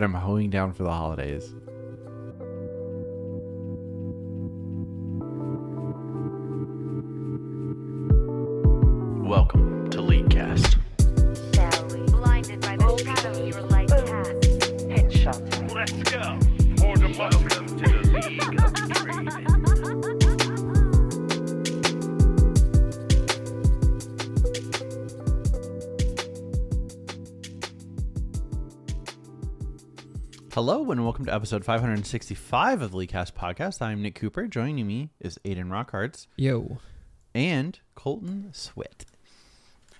that I'm hoeing down for the holidays. Welcome to Leadcast. Blinded by the shadow your light casts. Let's go. For welcome to the League Hello and welcome to episode 565 of the Leadcast podcast. I'm Nick Cooper. Joining me is Aiden Rockharts Yo. and Colton Swit.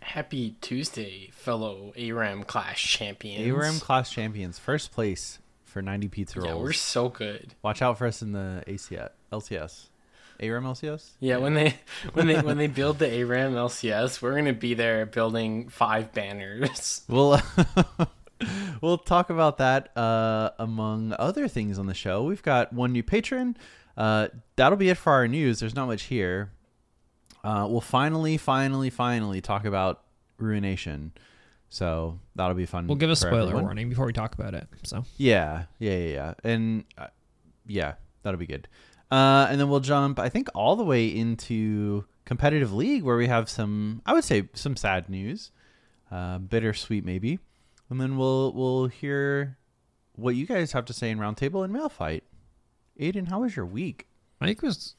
Happy Tuesday, fellow ARAM clash champions. ARAM clash champions, first place for 90 pizza Yeah, we're so good. Watch out for us in the ACS, LCS. ARM LCS? Yeah, when they when they when they build the ARAM LCS, we're gonna be there building five banners. We'll we'll talk about that uh, among other things on the show. We've got one new patron. Uh, that'll be it for our news. There's not much here. Uh, we'll finally, finally, finally talk about Ruination. So that'll be fun. We'll give a spoiler everyone. warning before we talk about it. So Yeah, yeah, yeah, yeah. And uh, yeah, that'll be good. Uh, and then we'll jump, I think, all the way into competitive league where we have some, I would say, some sad news, uh, bittersweet maybe. And then we'll we'll hear what you guys have to say in roundtable and mail fight. Aiden, how was your week? I think was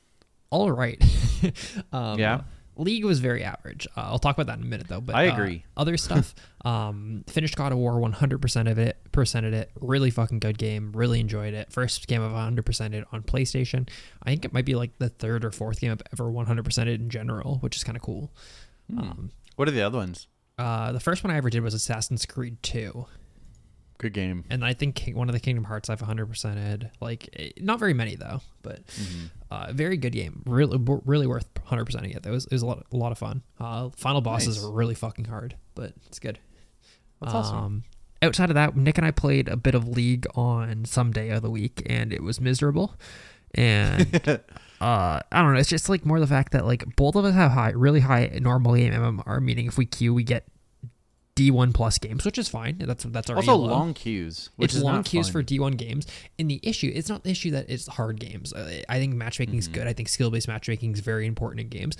all right. um, Yeah? League was very average. Uh, I'll talk about that in a minute though. But I uh, agree. other stuff, um, finished God of War 100% of it, percented it. Really fucking good game. Really enjoyed it. First game I've 100% it on PlayStation. I think it might be like the third or fourth game I've ever 100% it in general, which is kind of cool. Um, What are the other ones? Uh, the first one I ever did was Assassin's Creed 2. Good game. and I think one of the Kingdom Hearts I've 100% ed. Like, eh, not very many though, but Mm-hmm. uh, very good game. Really, really worth 100%ing it. It was, it was a lot, a lot of fun. Uh, final bosses Nice. are really fucking hard, but it's good. That's awesome. Um, outside of that, Nick and I played a bit of League on some day of the week, and it was miserable. And uh, I don't know. It's just like more the fact that like both of us have high, really high normal game MMR, meaning if we queue, we get D1 plus games, which is fine. That's that's already Also, long queues. Which it's is long queues fun. for D1 games. And the issue, it's not the issue that it's hard games. Uh, I think matchmaking is Mm-hmm. good. I think skill based matchmaking is very important in games.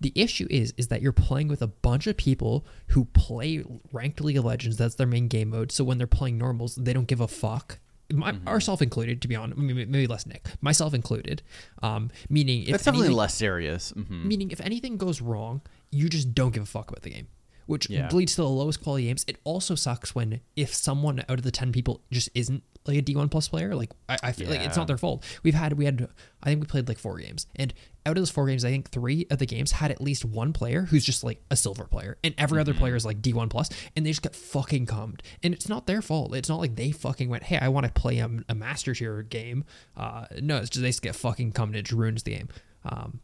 The issue is, is that you're playing with a bunch of people who play ranked League of Legends. That's their main game mode. So when they're playing normals, they don't give a fuck. My, Mm-hmm. Ourself included, to be honest, maybe, less Nick, myself included. Um, meaning, if That's definitely anything- less serious. hmm meaning if anything goes wrong, you just don't give a fuck about the game, which Yeah. leads to the lowest quality games. It also sucks when if someone out of the ten people just isn't like a D one plus player, like I, I feel like it's not their fault. We've had we had I think we played like four games, and out of those four games, I think three of the games had at least one player who's just like a silver player, and every other player is like D one plus, and they just get fucking cummed, and it's not their fault. It's not like they fucking went, hey, I want to play a, a master tier game. Uh, no, it's just they just get fucking cummed. and It just ruins the game. Um,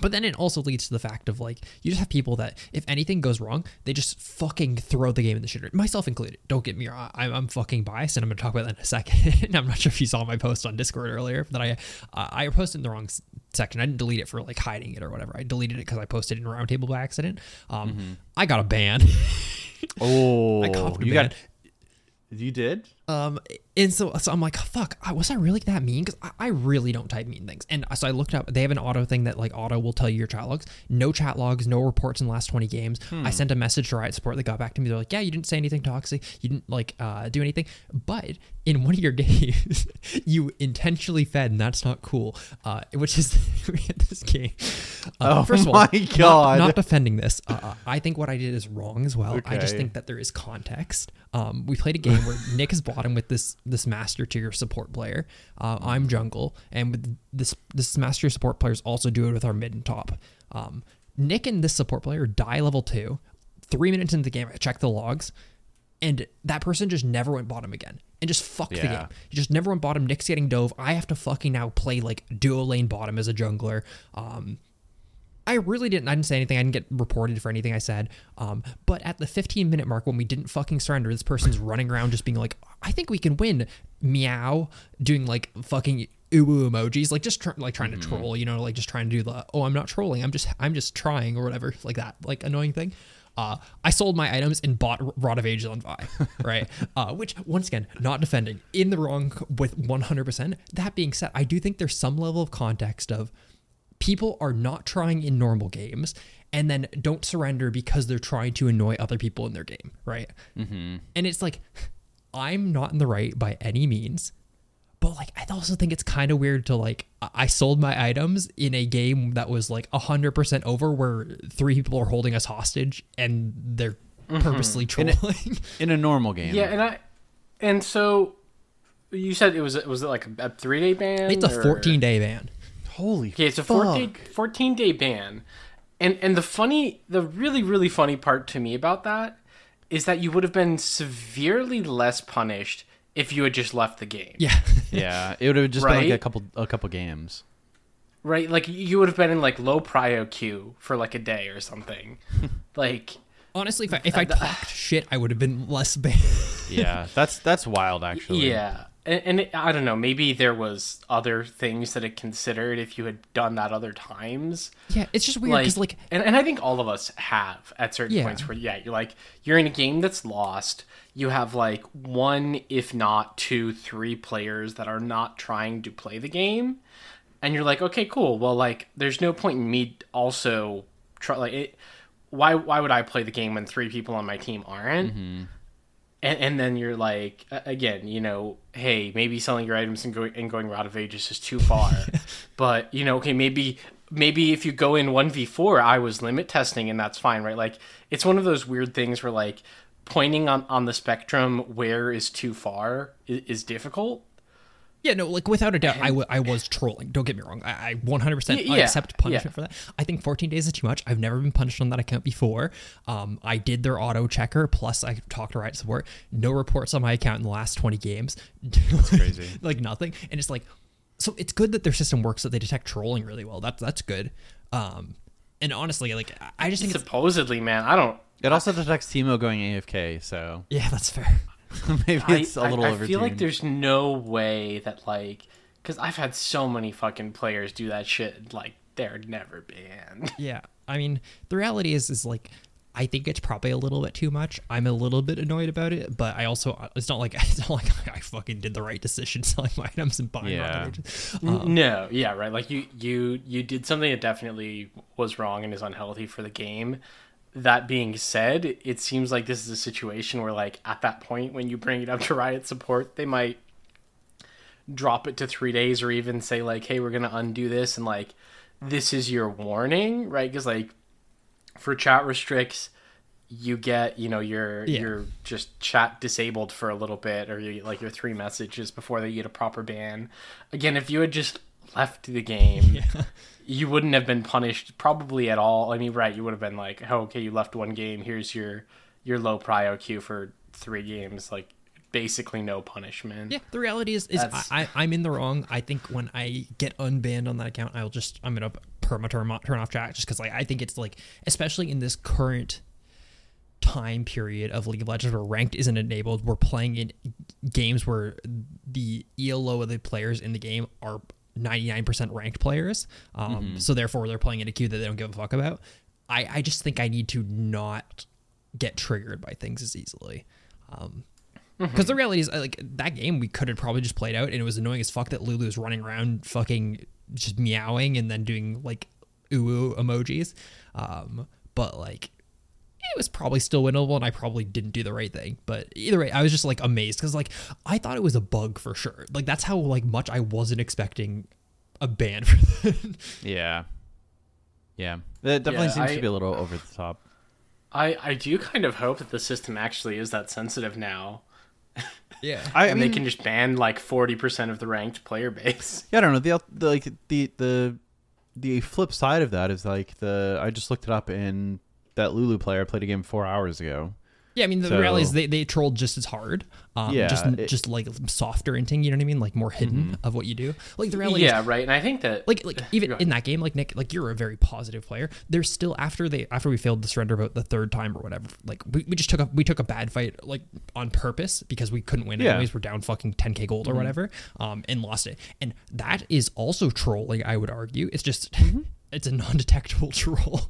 but then it also leads to the fact of like you just have people that if anything goes wrong, they just fucking throw the game in the shitter, myself included. Don't get me wrong, I'm, I'm fucking biased, and I'm gonna talk about that in a second. I'm not sure if you saw my post on Discord earlier that I uh, I posted in the wrong section. I didn't delete it for like hiding it or whatever. I deleted it because I posted in Roundtable by accident. Um, I got a ban. Oh, I a you ban. got. You did? Um, and so, so I'm like, fuck, I- was I really that mean? Because I, I really don't type mean things. And so I looked up, they have an auto thing that like auto will tell you your chat logs. No chat logs, no reports in the last 20 games. I sent a message to Riot Support. They got back to me. They're like, yeah, you didn't say anything toxic. You didn't like uh, do anything. But in one of your games, you intentionally fed, and that's not cool. Uh, which is we had this game. Uh, Oh first of all, my not- God. Not, defending this. Uh, I think what I did is wrong as well. Okay. I just think that there is context. Um, we played a game where Nick is bottom with this this master tier support player. Uh, I'm jungle, and with this this master support players also do it with our mid and top. Um, Nick and this support player die level two. Three minutes into the game, I check the logs, and that person just never went bottom again and just fucked the game. He just never went bottom. Nick's getting dove. I have to fucking now play like duo lane bottom as a jungler. Um, I really didn't. I didn't say anything. I didn't get reported for anything I said. Um, but at the 15 minute mark, when we didn't fucking surrender, this person's running around just being like, "I think we can win." Meow, doing like fucking ooh emojis, like just try, like trying to troll. You know, like just trying to do the oh, I'm not trolling. I'm just I'm just trying or whatever, like that, like annoying thing. Uh, I sold my items and bought Rod of Ages on Vi, right? uh, which once again, not defending, in the wrong with 100%. That being said, I do think there's some level of context of people are not trying in normal games and then don't surrender because they're trying to annoy other people in their game, right? Mm-hmm. And it's like, I'm not in the right by any means, but like, I also think it's kind of weird to like, I- I sold my items in a game that was like 100% over where three people are holding us hostage and they're mm-hmm. purposely trolling. in a normal game. Yeah, and I and so you said it was was it like a, three day ban? it's a or- 14 day ban. Holy. Okay, it's a 14, 14 day ban. And and the funny the really really funny part to me about that is that you would have been severely less punished if you had just left the game. Yeah. Yeah, it would have just been like a couple a couple games. Right? Like you would have been in like low prio queue for like a day or something. like Honestly, if I, if I talked shit, I would have been less banned. Yeah, that's that's wild actually. Yeah, and, and it, I don't know. Maybe there was other things that it considered if you had done that other times. yeah, it's just weird Like, because like and, and I think all of us have at certain Yeah. points where yeah, you're like you're in a game that's lost. You have like one, if not two, three players that are not trying to play the game, and you're like, okay, cool. Well, like, there's no point in me also try like it. Why why would I play the game when three people on my team aren't? Mm-hmm. And, and then you're like again you know hey maybe selling your items and going and going Rod of Ages is too far. But you know okay maybe maybe if you go in 1v4 i was limit testing and that's fine right? Like it's one of those weird things where like pointing on on the spectrum where is too far is, is difficult Yeah, no, like without a doubt, I I was trolling. Don't get me wrong. I, I 100% Y- yeah, accept punishment yeah. for that. I think 14 days is too much. I've never been punished on that account before. Um, I did their auto checker, plus I talked to Riot Support. No reports on my account in the last 20 games. That's crazy. like nothing. And it's like, so it's good that their system works, that they detect trolling really well. That's that's good. Um, and honestly, like I- I just think it's, supposedly man i don't It also detects Teemo going AFK, so yeah, that's fair. maybe I, it's a little I, I feel like there's no way that like because i've had so many fucking players do that shit like they're never banned Yeah, I mean, the reality is, is like, I think it's probably a little bit too much. I'm a little bit annoyed about it, but I also, uh, it's not like it's not like I fucking did the right decision selling my items and buying Yeah. Rod of Ages. N- um, no, yeah, right. Like you, you, you did something that definitely was wrong and is unhealthy for the game. That being said, it seems like this is a situation where, like, at that point when you bring it up to Riot support, they might drop it to three days or even say like, "Hey, we're gonna undo this," and like, this is your warning, right? Because like, for chat restricts, you get you know your Yeah. your just chat disabled for a little bit or you like your three messages before they get a proper ban again if you had just left the game you wouldn't have been punished probably at all. I mean right you would have been like oh, okay you left one game here's your your low prio queue for three games like basically no punishment. Yeah, the reality is, is I, That's- I, I'm in the wrong. I think when I get unbanned on that account, I'll just I'm gonna perma turn, turn off chat just because like I think it's like, especially in this current time period of League of Legends where ranked isn't enabled, we're playing in games where the ELO of the players in the game are 99% ranked players. Um, So therefore, they're playing in a queue that they don't give a fuck about. I, I just think I need to not get triggered by things as easily. Um, because the reality is, like that game, we could have probably just played out, and it was annoying as fuck that Lulu was running around, fucking just meowing and then doing like ooh ooh emojis. Um, but like, it was probably still winnable, and I probably didn't do the right thing. But either way, I was just like amazed because like I thought it was a bug for sure. Like that's how like much I wasn't expecting a ban for that. yeah, yeah. It definitely Yeah, seems I- to be a little over the top. i i do kind of hope that the system actually is that sensitive now yeah. I, and mean, they can just ban like 40% of the ranked player base yeah, I don't know. The, the like the the the flip side of that is like the I just looked it up and that Lulu player played a game four hours ago. Yeah, I mean the So- reality is they, they trolled just as hard. Um, Yeah, just it- Mm-hmm. just like softer inting, you know what I mean? Like more hidden of what you do. Like the reality is yeah right and i think that like like even in that game like nick like you're a very positive player there's still after they after we failed the surrender vote the third time or whatever like we, we just took a we took a bad fight like on purpose because we couldn't win Yeah. anyways we're down fucking 10k gold or whatever um and lost it and that is also trolling i would argue it's just it's a non-detectable troll.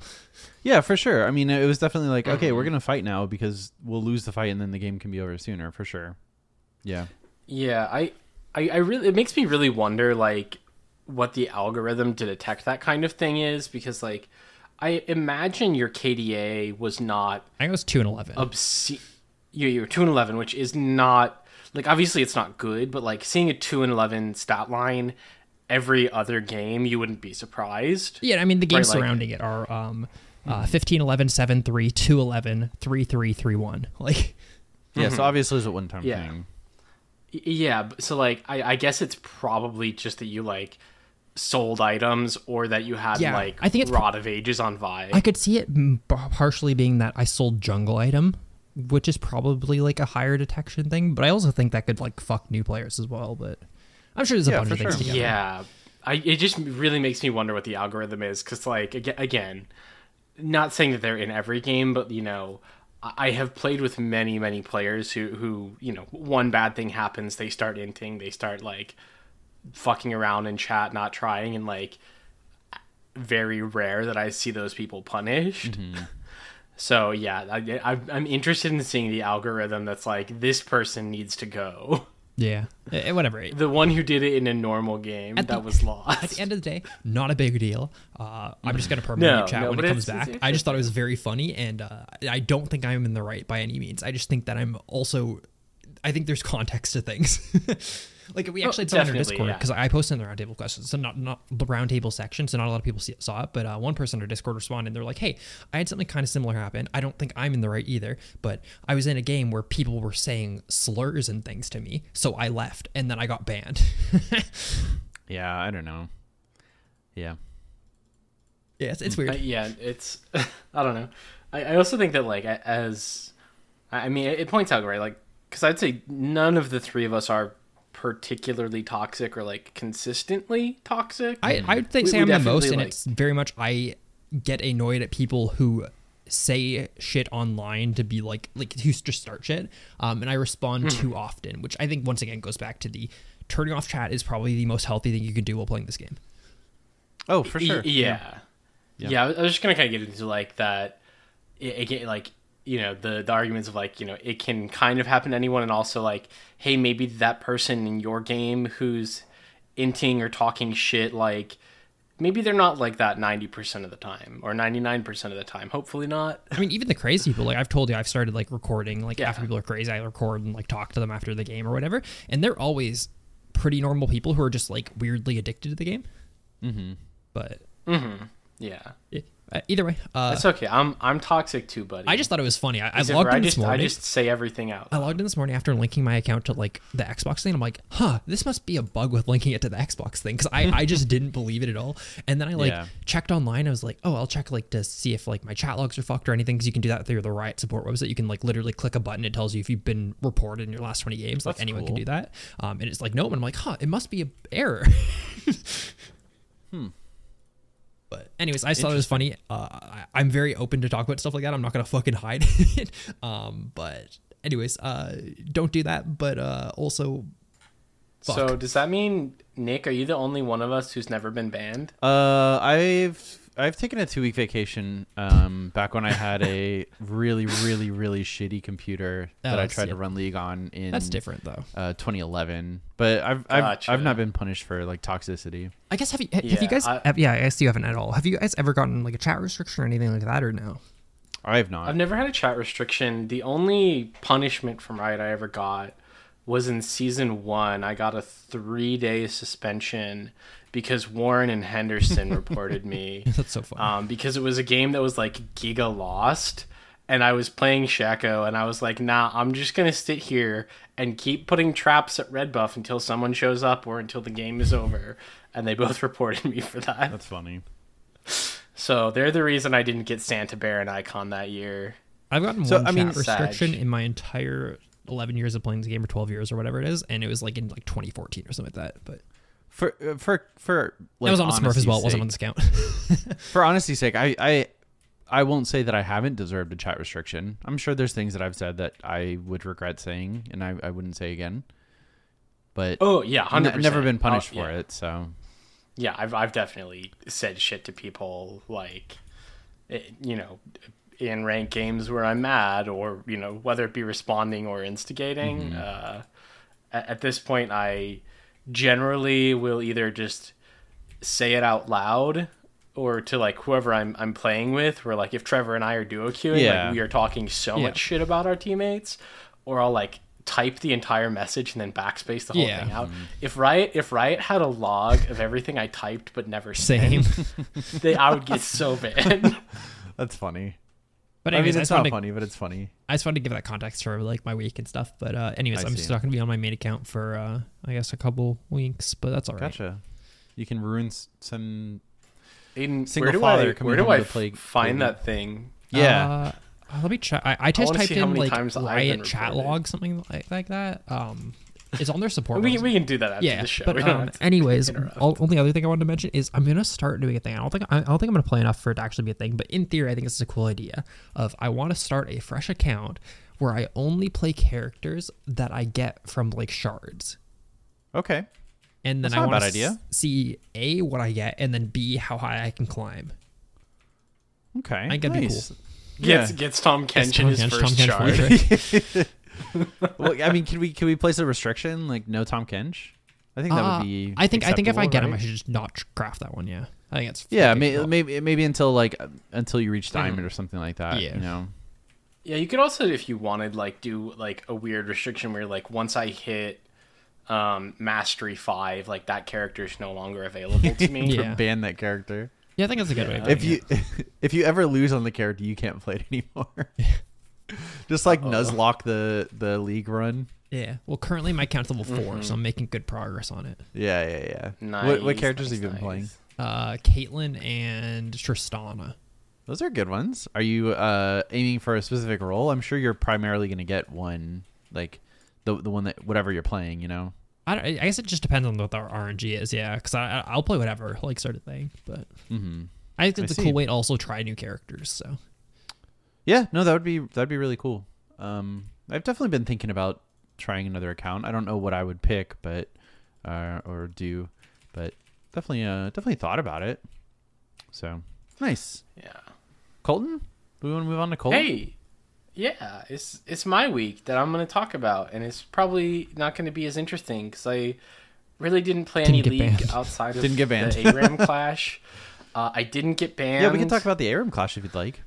Yeah, for sure. I mean, it was definitely like, okay, we're mm-hmm. gonna fight now because we'll lose the fight and then the game can be over sooner, for sure. Yeah. Yeah, I, I, I really, it makes me really wonder, like, what the algorithm to detect that kind of thing is, because, like, I imagine your KDA was not I think it was two and eleven. obscene. You, you're two and eleven, which is not like obviously it's not good, but like seeing a two and eleven stat line every other game, you wouldn't be surprised. Yeah, I mean the games Right, like- surrounding it are um, uh, 15, 11, 7, 3, 2, 11, 3, 3, 3, 1. Like, Yeah. So obviously it's a one time Mm-hmm. Yeah. thing. Yeah, so like I, I guess it's probably just that you like sold items or that you had Yeah, like I think it's pro- Rod of Ages on Vi. I could see it mm, partially being that I sold jungle item, which is probably like a higher detection thing, but I also think that could like fuck new players as well. But I'm sure there's a Yeah, bunch of things sure. together. Yeah, I it just really makes me wonder what the algorithm is because like again, not saying that they're in every game, but you know, I I have played with many many players who who you know one bad thing happens, they start inting, they start like fucking around in chat, not trying, and like very rare that I see those people punished. Mm-hmm. So yeah, I, I, I'm interested in seeing the algorithm that's like this person needs to go. Yeah. Eh, eh, whatever. The one who did it in a normal game At that the- was lost. At the end of the day, not a big deal. Uh, I'm just gonna permanently No, chat no, when but it comes it's- back. it's I just thought it was very funny, and uh, I don't think I'm in the right by any means. I just think that I'm also. I think there's context to things. like we actually had someone in our Oh, Discord yeah. because I posted in the roundtable questions, so not not the roundtable section, so not a lot of people see, saw it. But uh, one person in our Discord responded, and they're like, "Hey, I had something kind of similar happen. I don't think I'm in the right either, but I was in a game where people were saying slurs and things to me, so I left, and then I got banned." Yeah. I don't know. Yeah. yeah, it's, it's weird. Uh, yeah, it's I don't know. I, I also think that like as I I mean it points out right like because I'd say none of the three of us are particularly toxic or like consistently toxic. I, I would think We- say we I'm the most, definitely, and it's very much I get annoyed at people who say shit online to be like like who just start shit, um, and I respond Mm-hmm. too often, which I think once again goes back to the turning off chat is probably the most healthy thing you can do while playing this game. Oh, for Y- sure. Yeah. Yeah. yeah. I was just gonna kind of get into like that. It, again, like you know the the arguments of like you know it can kind of happen to anyone, and also like hey maybe that person in your game who's inting or talking shit like maybe they're not like that 90% of the time or 99% of the time hopefully not I mean, even the crazy people, like I've told you, I've started like recording, like Yeah. after people are crazy, I record and like talk to them after the game or whatever, and they're always pretty normal people who are just like weirdly addicted to the game. Mm-hmm. But yeah eh, uh, either way, uh, it's okay i'm i'm toxic too buddy I just thought it was funny. I, I logged in I this just morning. i just say everything out I logged in this morning after linking my account to like the Xbox thing. I'm like, huh, this must be a bug with linking it to the Xbox thing because I, I just didn't believe it at all. And then I like Yeah. checked online. I was like, oh, I'll check like to see if like my chat logs are fucked or anything because you can do that through the Riot support website. You can like literally click a button. It tells you if you've been reported in your last 20 games. Like That's anyone can do that. Um, and it's like, no. And I'm like, huh, it must be a error. But anyways, I just thought it was funny. Uh, I, I'm very open to talk about stuff like that. I'm not gonna fucking hide it. um, but anyways, uh, don't do that. But uh, also, fuck. so does that mean nick are you the only one of us who's never been banned Uh, I've I've taken a two week vacation. Um, back when I had a really, really, really shitty computer Oh, that I tried yeah. to run League on in that's different though. Uh, 2011. But I've I've, Gotcha. I've not been punished for like toxicity. I guess have you have Yeah, you guys? I- have- yeah, I guess you haven't at all. Have you guys ever gotten like a chat restriction or anything like that, or no? I have not. I've never had a chat restriction. The only punishment from Riot I ever got was in season one. I got a three day suspension because Warren and Henderson reported me. That's so funny. Um, because it was a game that was like Giga Lost. And I was playing Shaco, and I was like, nah, I'm just going to sit here and keep putting traps at Red Buff until someone shows up or until the game is over. And they both reported me for that. That's funny. So they're the reason I didn't get Santa Bear and Icon that year. I've gotten So, one I mean, chat restriction Sag. in my entire 11 years of playing the game, or 12 years, or whatever it is, and it was like in like 2014 or something like that. But For uh, for for like, it was on a Smurf as well. It wasn't on honesty's discount. sake- For honesty's sake, I I I won't say that I haven't deserved a chat restriction. I'm sure there's things that I've said that I would regret saying, and I, I wouldn't say again. But Oh yeah, N- hundred never been punished oh, for it. So yeah, I've I've definitely said shit to people like, eh, you know, in ranked games where I'm mad, or you know, whether it be responding or instigating. Uh, at, at this point, I generally will either just say it out loud or to like whoever I'm I'm playing with. Where like if Trevor and I are duo queuing, Yeah. like we are talking so Yeah. much shit about our teammates, or I'll like type the entire message and then backspace the whole Yeah. thing out. If Riot if Riot had a log of everything I typed but never Same. they I would get so bad. That's funny. But I mean, it's just not to, funny, but it's funny. I just wanted to give that context for like my week and stuff. But uh, anyways, I I'm see. still not gonna be on my main account for uh, I guess a couple weeks, but that's all right. Gotcha. You can ruin s- some. Aiden, Single where do father I coming where do home I play- find play that thing? Yeah. Uh, let me check. I, I just wanna typed in like times riot chat log something like, like that. Um, it's on their support. We, we can do that after yeah, the show. but um, anyways, all, only other thing I wanted to mention is I'm gonna start doing a thing. I don't think I, I don't think I'm gonna play enough for it to actually be a thing, but in theory, I think this is a cool idea. Of I want to start a fresh account where I only play characters that I get from like shards, Okay. and then That's I not a want to idea. see a what I get, and then b how high I can climb. Okay. I think that'd be cool. gets Yeah. gets Tom Gets Kenshin Tom his Kench- first Tahm Kench shard. first, right? well, I mean, can we can we place a restriction like no Tahm Kench? I think that Uh, would be. I think I think if I acceptable, get him, I should just not craft that one. Yeah, I think it's Yeah, fucking may, maybe maybe until like uh, until you reach diamond or something like that. Yeah. You know. Yeah, you could also, if you wanted, like do like a weird restriction where like once I hit um mastery five, like that character is no longer available to me. Yeah. Ban that character. Yeah, I think that's a good way. If doing you if you ever lose on the character, you can't play it anymore. Just like Nuzlocke the the league run. yeah. Well, currently my account's level 4 Mm-hmm. so I'm making good progress on it. Yeah, yeah, yeah. Nice, what, what characters nice, have you been nice. playing? Uh, Caitlyn and Tristana. Those are good ones. Are you uh, aiming for a specific role? I'm sure you're primarily going to get one, like the the one that whatever you're playing. You know. I, don't, I guess it just depends on what our RNG is. Yeah, because I I- I'll play whatever like sort of thing. But Mm-hmm. I think it's I a cool way to also try new characters. So Yeah, no, that would be that'd be really cool. Um, I've definitely been thinking about trying another account. I don't know what I would pick, but uh, or do, but definitely uh, definitely thought about it. So nice, Yeah. Colton. Do we want to move on to Colton? Hey, yeah, it's it's my week that I'm going to talk about, and it's probably not going to be as interesting because I really didn't play Didn't any league banned. outside of Didn't get banned. the ARAM clash. Uh, I didn't get banned. yeah, we can talk about the Aram Clash if you'd like.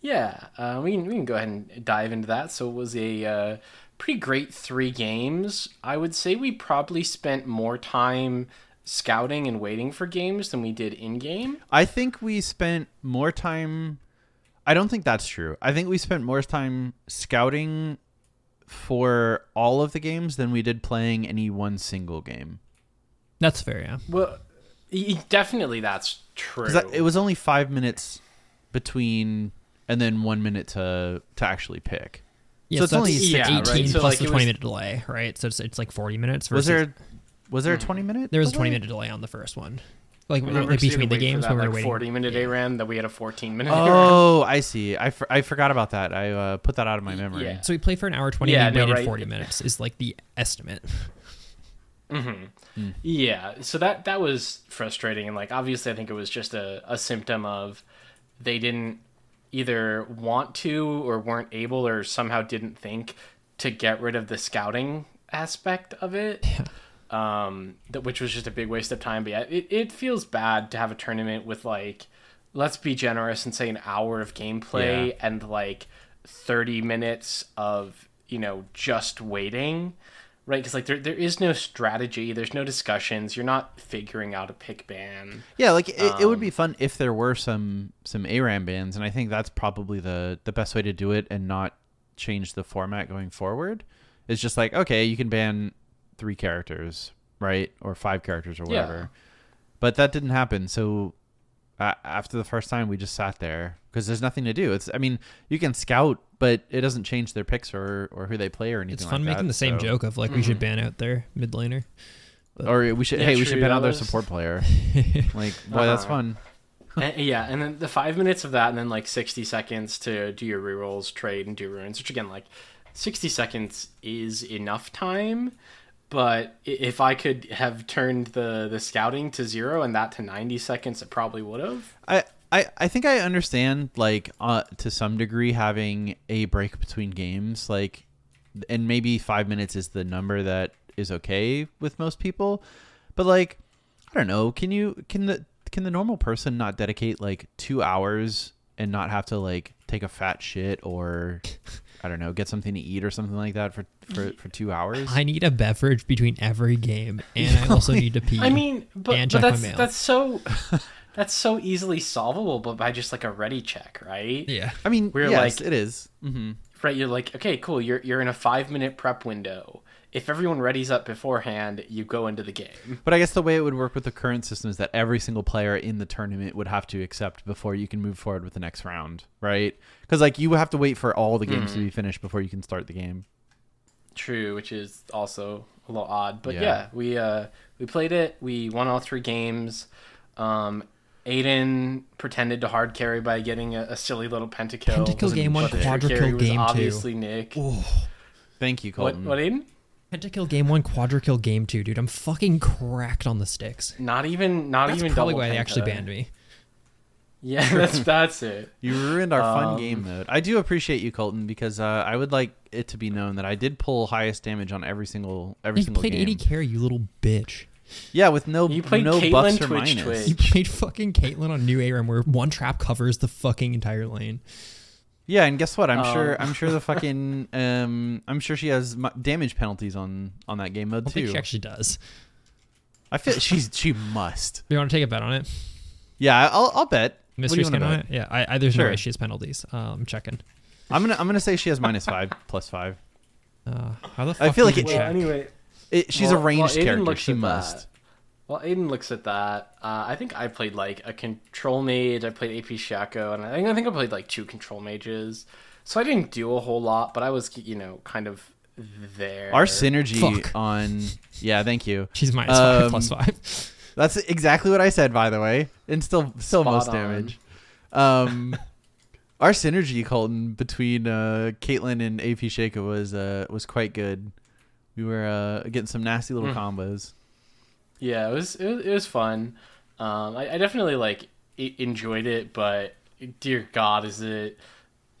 Yeah, uh, we can we can go ahead and dive into that. So it was a uh, pretty great three games. I would say we probably spent more time scouting and waiting for games than we did in game. I think we spent more time. I don't think that's true. I think we spent more time scouting for all of the games than we did playing any one single game. that's fair. Yeah. Well, definitely that's true. that- it was only five minutes between, and then one minute to to actually pick. Yeah, So it's only Yeah, 18 right, so, plus like, the 20 was- minute delay, right? So it's, it's like 40 minutes. Was Versus, there was there a twenty minute? There was a 20 minute delay on the first one, like, like so you had between the games that, when we were like, waiting. 40 minute yeah. ARAM that we had a 14 minute ARAM. Oh, I see. I, for, I forgot about that. I uh, put that out of my memory. Yeah. So we played for an hour 20 Yeah, and we no, waited right. 40 minutes is like the estimate. Yeah, so that that was frustrating, and like obviously, I think it was just a, a symptom of they didn't either want to or weren't able or somehow didn't think to get rid of the scouting aspect of it. Um, that which was just a big waste of time. But yeah, it, it feels bad to have a tournament with like, let's be generous and say an hour of gameplay Yeah. and like thirty minutes of you know just waiting right because like there, there is no strategy there's no discussions you're not figuring out a pick ban Yeah, like it, it would Um, be fun if there were some some ARAM bans and I think that's probably the the best way to do it and not change the format going forward. It's just like okay, you can ban three characters, right, or five characters or Yeah. whatever. But that didn't happen. So uh, after the first time, we just sat there because there's nothing to do. It's I mean you can scout, but it doesn't change their picks or or who they play or anything. It's like fun making that, the same so- joke of like we should ban out their mid laner. Or we should Yeah, hey we should ban out their support player. like boy, that's Uh-huh. fun. And- yeah and then the five minutes of that and then like 60 seconds to do your rerolls trade and do ruins which again like 60 seconds is enough time but if I could have turned the the scouting to zero and that to 90 seconds, it probably would have. I, I, I think I understand like uh, to some degree having a break between games like and maybe 5 minutes is the number that is okay with most people but like I don't know can you can the can the normal person not dedicate like 2 hours and not have to like take a fat shit or I don't know get something to eat or something like that for for, for 2 hours I need a beverage between every game, and I also need to pee. I mean, but, And but check my that's mail. that's so that's so easily solvable, but by just like a ready check, right? yeah, I mean We're yes like- it is mhm Right. You're like, okay, cool. You're you're in a five minute prep window. If everyone readies up beforehand, you go into the game. But I guess the way it would work with the current system is that every single player in the tournament would have to accept before you can move forward with the next round, right? Because like you have to wait for all the games to be finished before you can start the game. True, which is also a little odd. But Yeah. yeah, we uh we played it. We won all three games. Um, Aiden pretended to hard carry by getting a, a silly little pentakill. Pentakill game one, But the quadra kill was game two. Obviously, Nick. Thank you, What what Aiden? Pentakill game one, quadra kill game two, dude. I'm fucking cracked on the sticks. Not even not That's even probably double why they actually banned me. Yeah, that's that's it. You ruined our fun Um, game mode. I do appreciate you, Colton, because uh, I would like it to be known that I did pull highest damage on every single every You single played game. AD carry, you little bitch. Yeah, with no You played no Caitlyn buffs or Twitch minus. Twitch. You played fucking Caitlyn on New ARAM where one trap covers the fucking entire lane. Yeah, and guess what? I'm sure Um. I'm sure the fucking um I'm sure she has damage penalties on on that game mode I think too. she actually does. I feel she's she must. Do you want to take a bet on it? Yeah, I'll I'll bet. Mystery skin on it? Yeah, I, I, there's Sure. no way she has penalties. Uh, I'm checking. I'm gonna I'm gonna say she has minus five plus five. Uh, how the fuck I feel like you it- Well, anyway, It, she's Well- a ranged well, character. She must. that. Well, Aiden looks at that. Uh, I think I played like a control mage. I played AP Shaco, and I think I think I played like two control mages. So I didn't do a whole lot, but I was you know kind of there. Our synergy Fuck. on yeah, thank you. She's minus five Um, plus five. That's exactly what I said, by the way, and still still Spot most on. damage. Um, our synergy, Colton, between uh, Caitlyn and AP Shaco was uh, was quite good. We were uh, getting some nasty little combos. Yeah, it was it was, it was fun. Um, I, I definitely like enjoyed it, but dear God, is it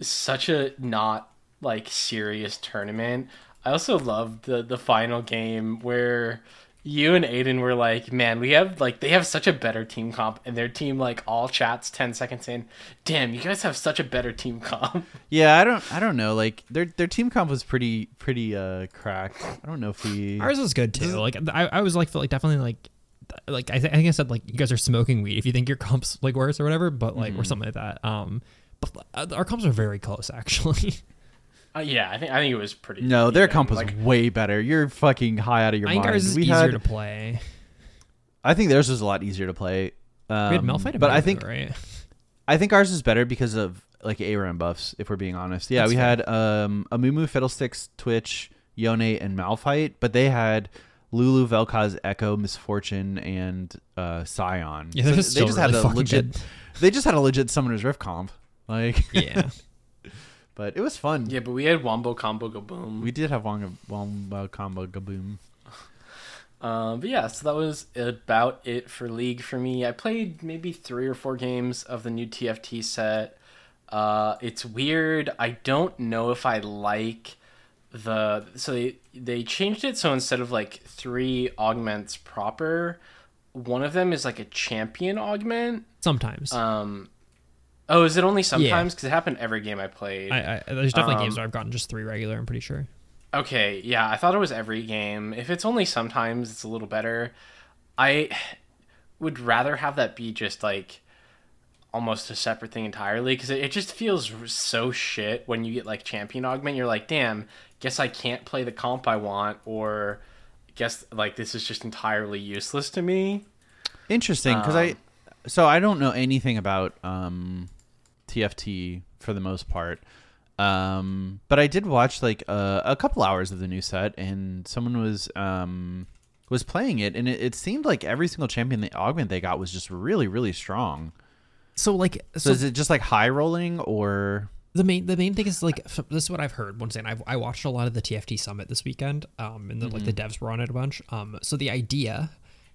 such a not like serious tournament? I also loved the the final game where you and Aiden were like, man, we have like they have such a better team comp, and their team like all chats ten seconds in, damn, you guys have such a better team comp. Yeah, I don't I don't know. Like their their team comp was pretty pretty uh, cracked. I don't know if we. Ours was good too. Like I, I was like feel like definitely like like I, th- I think I said like you guys are smoking weed if you think your comps like worse or whatever, but like Mm-hmm. or something like that. Um, but uh, our comps are very close actually. Uh, yeah, I think I think it was pretty. no, their even. comp was like way better. You're fucking high out of your I think mind. ours is we easier had, to play. I think theirs was a lot easier to play. Um, We had Malphite, but I Malphite, think right. I think ours is better because of like ARAM buffs. If we're being honest, yeah, That's we fair. had um Amumu, Fiddlesticks, Twitch, Yone, and Malphite, but they had Lulu, Vel'Koz, Ekko, Misfortune, and uh Sion. Yeah, So they're they still just really had a legit. good. They just had a legit Summoner's Rift comp, like. Yeah, but it was fun. Yeah, but we had Wombo Combo Go Boom. We did have Wong Wombo combo gaboom. Um, but yeah, so that was about it for League for me. I played maybe three or four games of the new TFT set. Uh, it's weird. I don't know if I like the so they they changed it so instead of like three augments proper, one of them is like a champion augment. sometimes. Um, oh, is it only sometimes? Because it happened every game I played. I, I there's definitely um, games where I've gotten just three regular. I'm pretty sure. Okay, yeah, I thought it was every game. If it's only sometimes, it's a little better. I would rather have that be just like almost a separate thing entirely because it, it just feels so shit when you get like champion augment. You're like, damn, guess I can't play the comp I want, or guess like this is just entirely useless to me. Interesting, because I so I don't know anything about um, TFT for the most part, um, but I did watch like uh, a couple hours of the new set, and someone was um, was playing it, and it, it seemed like every single champion the augment they got was just really really strong. So like So, so is it just like high rolling or the main the main thing is like f- this is what I've heard. Once again, I've, I watched a lot of the TFT summit this weekend, um, and the, like the devs were on it a bunch. Um, so the idea,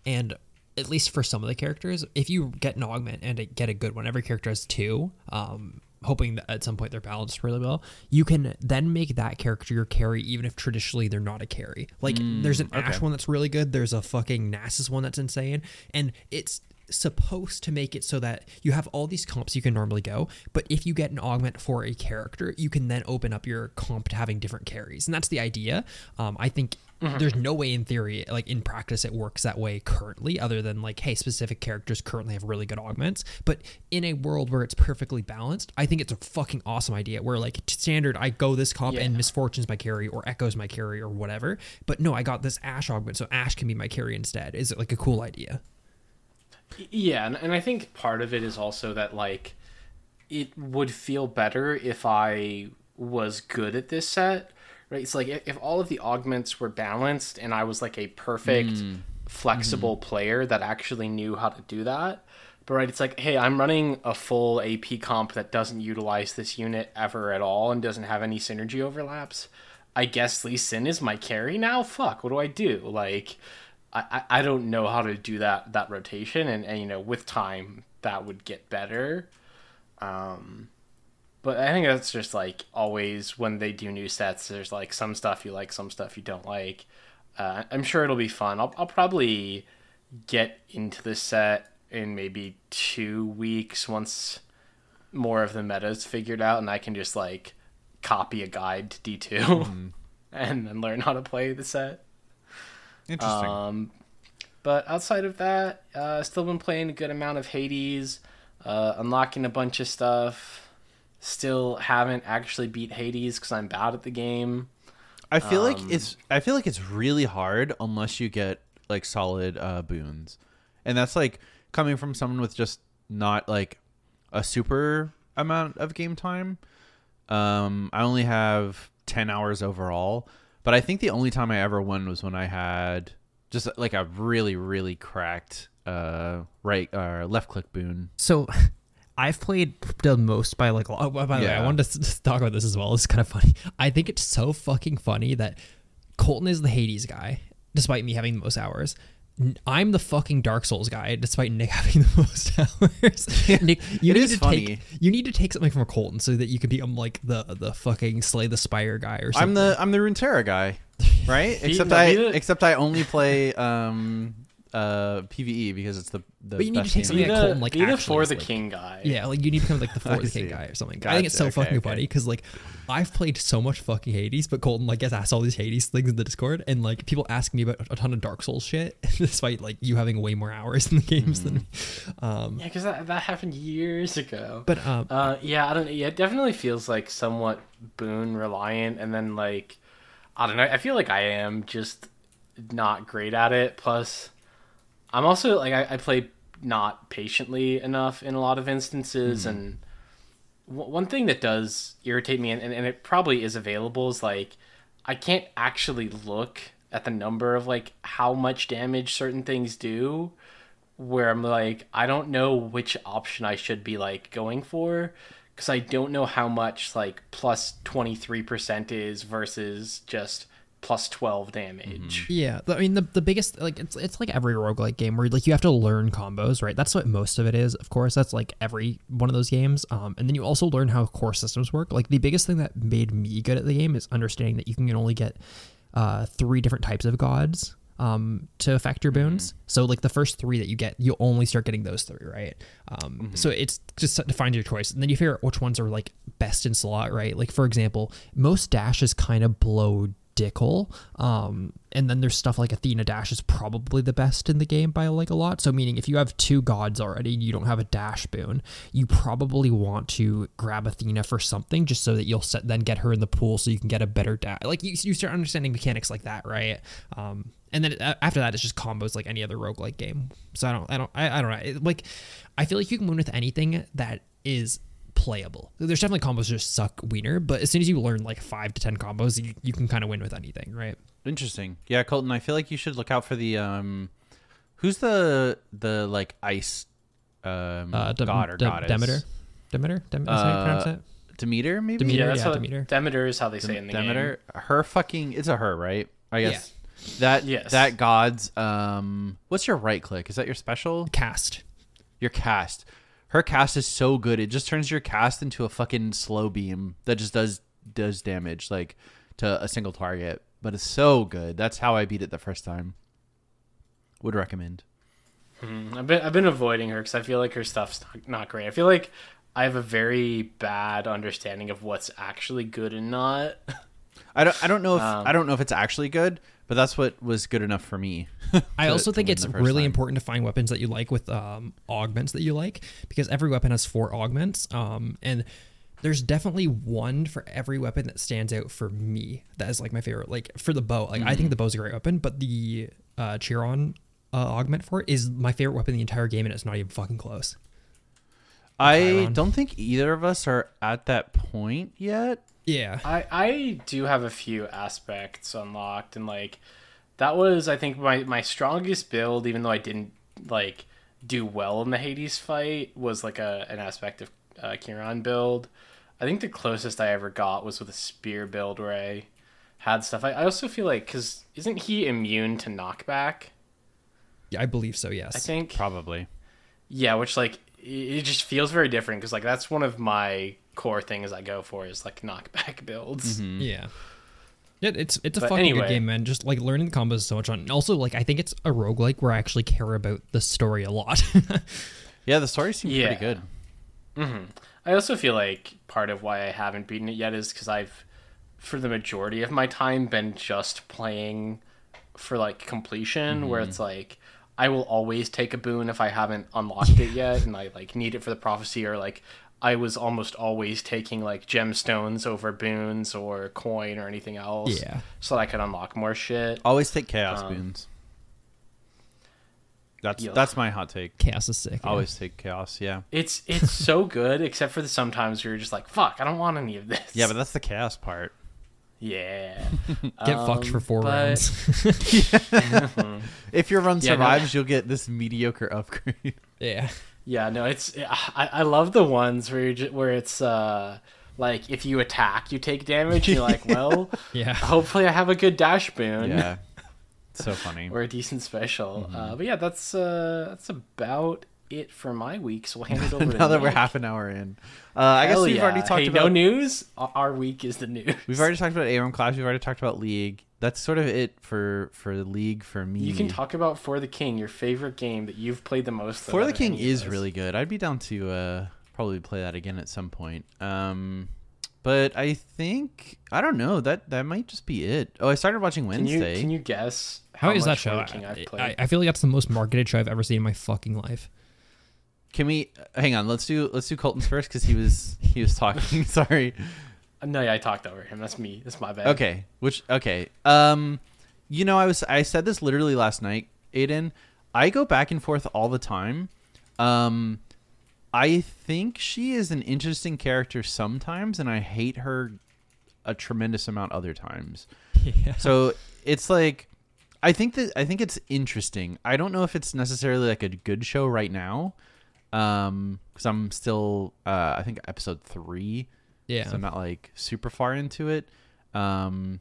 and at least for some of the characters, if you get an augment and get a good one, every character has two. Um, hoping that at some point they're balanced really well, you can then make that character your carry, even if traditionally they're not a carry. Like there's an Ashe one that's really good. There's a fucking Nasus one that's insane, and it's supposed to make it so that you have all these comps you can normally go, but if you get an augment for a character, you can then open up your comp to having different carries, and that's the idea. Um, I think there's no way in theory, like in practice, it works that way currently, other than like, hey, specific characters currently have really good augments. But in a world where it's perfectly balanced, I think it's a fucking awesome idea. Where like standard, I go this comp and Miss Fortune's my carry or Ekko's my carry or whatever. But no, I got this Ashe augment, so Ashe can be my carry instead. Is it like a cool idea? Yeah, and, and I think part of it is also that like it would feel better if I was good at this set, right? It's like if if all of the augments were balanced and I was like a perfect mm. flexible mm-hmm. player that actually knew how to do that. But right, it's like, hey, I'm running a full AP comp that doesn't utilize this unit ever at all and doesn't have any synergy overlaps. I guess Lee Sin is my carry now. Fuck, what do I do? Like, I, I don't know how to do that that rotation, and, and you know, with time that would get better. Um, but I think that's just like always when they do new sets. There's like some stuff you like, some stuff you don't like. Uh, I'm sure it'll be fun. I'll I'll probably get into the set in maybe two weeks once more of the meta's figured out, and I can just like copy a guide to D 2 and then learn how to play the set. Interesting. Um, but outside of that, uh, still been playing a good amount of Hades, uh, unlocking a bunch of stuff. Still haven't actually beat Hades because I'm bad at the game. I feel like um, it's I feel like it's really hard unless you get like solid uh, boons, and that's like coming from someone with just not like a super amount of game time. Um, I only have ten hours overall, but I think the only time I ever won was when I had just like a really really cracked uh right uh left click boon. So I've played the most by like. Oh, by the way, I wanted to talk about this as well. It's kind of funny. I think it's so fucking funny that Colton is the Hades guy, despite me having the most hours. N- I'm the fucking Dark Souls guy, despite Nick having the most hours. Nick, you need to funny. take you need to take something from a Colton so that you can become like the the fucking Slay the Spire guy or something. I'm the I'm the Runeterra guy, right? except I except I only play um uh PVE because it's the the But you need to best take game. something Be that the, Colton, like, be the actually for is, the like- king guy. Yeah, like you need to become like the I fourth king guy or something. I think it's so Gotcha, okay, fucking okay. funny because like I've played so much fucking Hades, but Colton like gets asked all these Hades things in the Discord, and like people ask me about a ton of Dark Souls shit, despite like you having way more hours in the games than me. Um, Yeah, because that, that happened years ago. but um, Uh, yeah, I don't. Yeah, it definitely feels like somewhat boon reliant, and then like, I don't know. I feel like I am just not great at it. Plus, I'm also like I, I play not patiently enough in a lot of instances, mm-hmm. and w- one thing that does irritate me, and, and, and it probably is available, is like I can't actually look at the number of like how much damage certain things do where I'm like, I don't know which option I should be like going for because I don't know how much like plus 23% is versus just plus 12 damage. Yeah, I mean the the biggest like it's it's like every roguelike game where like you have to learn combos, right? That's what most of it is. Of course, that's like every one of those games. Um, and then you also learn how core systems work. Like the biggest thing that made me good at the game is understanding that you can only get uh three different types of gods um to affect your boons. So like the first three that you get, you only start getting those three, right? Um so it's just to find your choice. And then you figure out which ones are like best in slot, right? Like for example, most dashes kind of blow Dickel. Um, and then there's stuff like Athena Dash is probably the best in the game by like a lot. So meaning if you have two gods already, you don't have a dash boon, you probably want to grab Athena for something just so that you'll set then get her in the pool so you can get a better dash. Like you, you start understanding mechanics like that, right? Um, and then uh, after that, it's just combos like any other roguelike game. So I don't, I don't, I, I don't know. It- like, I feel like you can win with anything that is playable. There's definitely combos just suck wiener, but as soon as you learn like five to ten combos, you, you can kind of win with anything, right? Interesting. Yeah, Colton, I feel like you should look out for the um who's the the like ice um Uh, Dem- god or Dem- goddess? Demeter, Demeter, Dem- is that how you pronounce Uh, it? Demeter, maybe Demeter. yeah, that's yeah, how Demeter. Demeter is how they say it in the Demeter. Her fucking. It's a her, right? I Yeah. guess. That Yes. that god's um. What's your right click? Is that your special? Cast. Your cast. Her cast is so good. It just turns your cast into a fucking slow beam that just does does damage like to a single target. But it's so good. That's how I beat it the first time. Would recommend. game. I've been I've been avoiding her because I feel like her stuff's not, not great. I feel like I have a very bad understanding of what's actually good and not. I don't. I don't know if Um, I don't know if it's actually good, but that's what was good enough for me. I to- also think it's really time. important to find weapons that you like with um, augments that you like because every weapon has four augments. Um, and there's definitely one for every weapon that stands out for me. That is like my favorite. Like for the bow, like I Mm-hmm. think the bow's a great weapon, but the uh, Chiron uh, augment for it is my favorite weapon in the entire game, and it's not even fucking close. I Chiron. don't think either of us are at that point yet. Yeah, I I do have a few aspects unlocked and like that was I think my my strongest build even though I didn't like do well in the Hades fight was like a an aspect of uh, Chiron build. I think the closest I ever got was with a spear build where I had stuff. I, I also feel like cuz isn't he immune to knockback? yeah, I believe so. Yes, I think Probably. yeah, which like it it just feels very different because like that's one of my core things I go for is like knockback builds. Mm-hmm. Yeah. Yeah, it's it's a But fucking good game, man. Just like learning the combos is so much fun. And also, like I think it's a roguelike where I actually care about the story a lot. Yeah, the story seems Yeah. pretty good. Mm-hmm. I also feel like part of why I haven't beaten it yet is because I've, for the majority of my time, been just playing for like completion, where mm-hmm. it's like I will always take a boon if I haven't unlocked it yet, and I like need it for the prophecy, or like I was almost always taking like gemstones over boons or coin or anything else, Yeah. so that I could unlock more shit. Always take chaos Um, boons. That's Yeah. that's my hot take. Chaos is sick. yeah. Always take chaos. Yeah. It's it's so good, except for the sometimes where you're just like, fuck, I don't want any of this. Yeah, but that's the chaos part. Yeah. get fucked for Um, four but- rounds. If your run Yeah, no. survives, you'll get this mediocre upgrade. yeah. Yeah, no, it's I, I love the ones where you're just, where it's uh like if you attack, you take damage. You're like, well, Yeah. hopefully I have a good dash boon yeah. so funny. or a decent special. Mm-hmm. Uh, but yeah, that's uh that's about it for my week. So we'll hand it over. to now that we're half an hour in, uh, I guess we've yeah. already talked hey, about no news. Our- Our week is the news. we've already talked about ARAM clash. We've already talked about League. That's sort of it for for the League for me. You can talk about For the King, your favorite game that you've played the most. For the King is us. really good. I'd be down to uh, probably play that again at some point. Um, but I think I don't know that that might just be it. Oh, I started watching Can you Wednesday. can you guess How is that much For show? King I've played? I, I feel like that's the most marketed show I've ever seen in my fucking life. Can we hang on? Let's do let's do Colton's first because he was he was talking. Sorry. no, yeah, I talked over him. That's me. That's my bad. Okay. Which okay. Um, you know, I was I said this literally last night, Aiden. I go back and forth all the time. Um, I think she is an interesting character sometimes, and I hate her a tremendous amount other times. Yeah. So it's like I think that I think it's interesting. I don't know if it's necessarily like a good show right now. Um, because I'm still uh I think episode three. Yeah. So I'm not like super far into it. Um,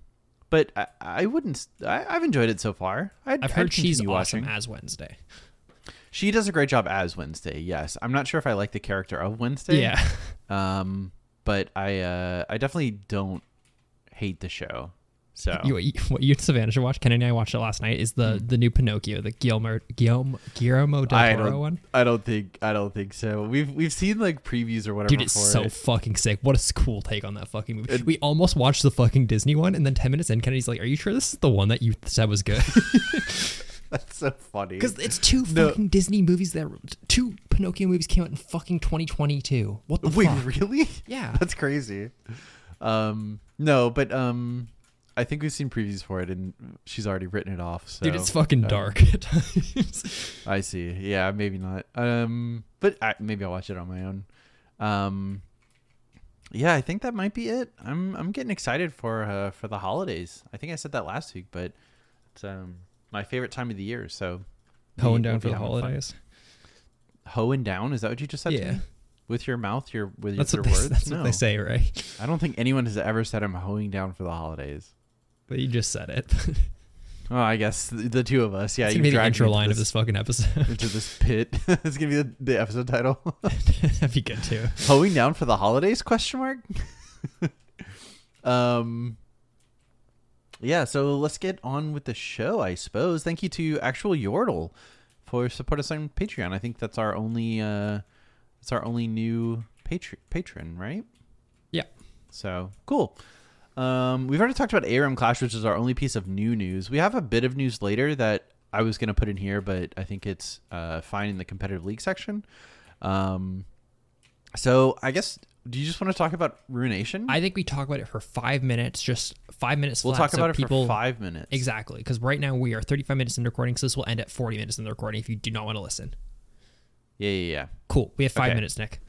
but I, I wouldn't. I, have enjoyed it so far. I'd, I've I'd heard she's awesome watching. as Wednesday. She does a great job as Wednesday. Yes, I'm not sure if I like the character of Wednesday. Yeah. Um, but I uh I definitely don't hate the show. So You, what you, Savannah should watch, Ken and I watched it last night, is the the new Pinocchio, the Guillermo, Guillermo, Guillermo del Hmm. Toro one. I don't think. I don't think so. We've we've seen like previews or whatever. Dude, it's so it. fucking sick. What a cool take on that fucking movie. we almost watched the fucking Disney one, and then 10 minutes in, Kennedy's like, Are you sure this is the one that you said was good? That's so funny. Because it's two No. fucking Disney movies that two Pinocchio movies came out in fucking 2022. What the Wait, fuck? really? Yeah. That's crazy. Um, no, but um, I think we've seen previews for it, and she's already written it off. So, Dude, it's fucking um, dark at times. I see. Yeah, maybe not. Um, but I, maybe I'll watch it on my own. Um, yeah, I think that might be it. I'm I'm getting excited for uh, for the holidays. I think I said that last week, but it's um my favorite time of the year. So Hoeing down for the fun. holidays. Hoeing down? Is that what you just said? To Yeah. me? with your mouth, your with That's your they, words. that's no, what they say, right? I don't think anyone has ever said I'm hoeing down for the holidays. But you just said it. Oh, I guess the, the two of us. Yeah, it's you gonna be the dragged intro me line of this fucking episode. into this pit. it's gonna be the, the episode title. That'd be good too. hoeing down for the holidays? Question mark. um. Yeah, so let's get on with the show. I suppose. Thank you to actual Yordle for support us on Patreon. I think that's our only. uh That's our only new patron. Patron, right? Yeah. So cool. Um, we've already talked about ARAM Clash, which is our only piece of new news. We have a bit of news later that I was going to put in here, but I think it's uh, fine in the competitive league section. Um, so I guess do you just want to talk about Ruination? I think we talk about it for five minutes, just five minutes. we'll flat, talk so about it for five minutes. Exactly, because right now we are 35 minutes in the recording, so this will end at 40 minutes in the recording. If you do not want to listen, Yeah, yeah, yeah. cool. We have five Okay. minutes, Nick.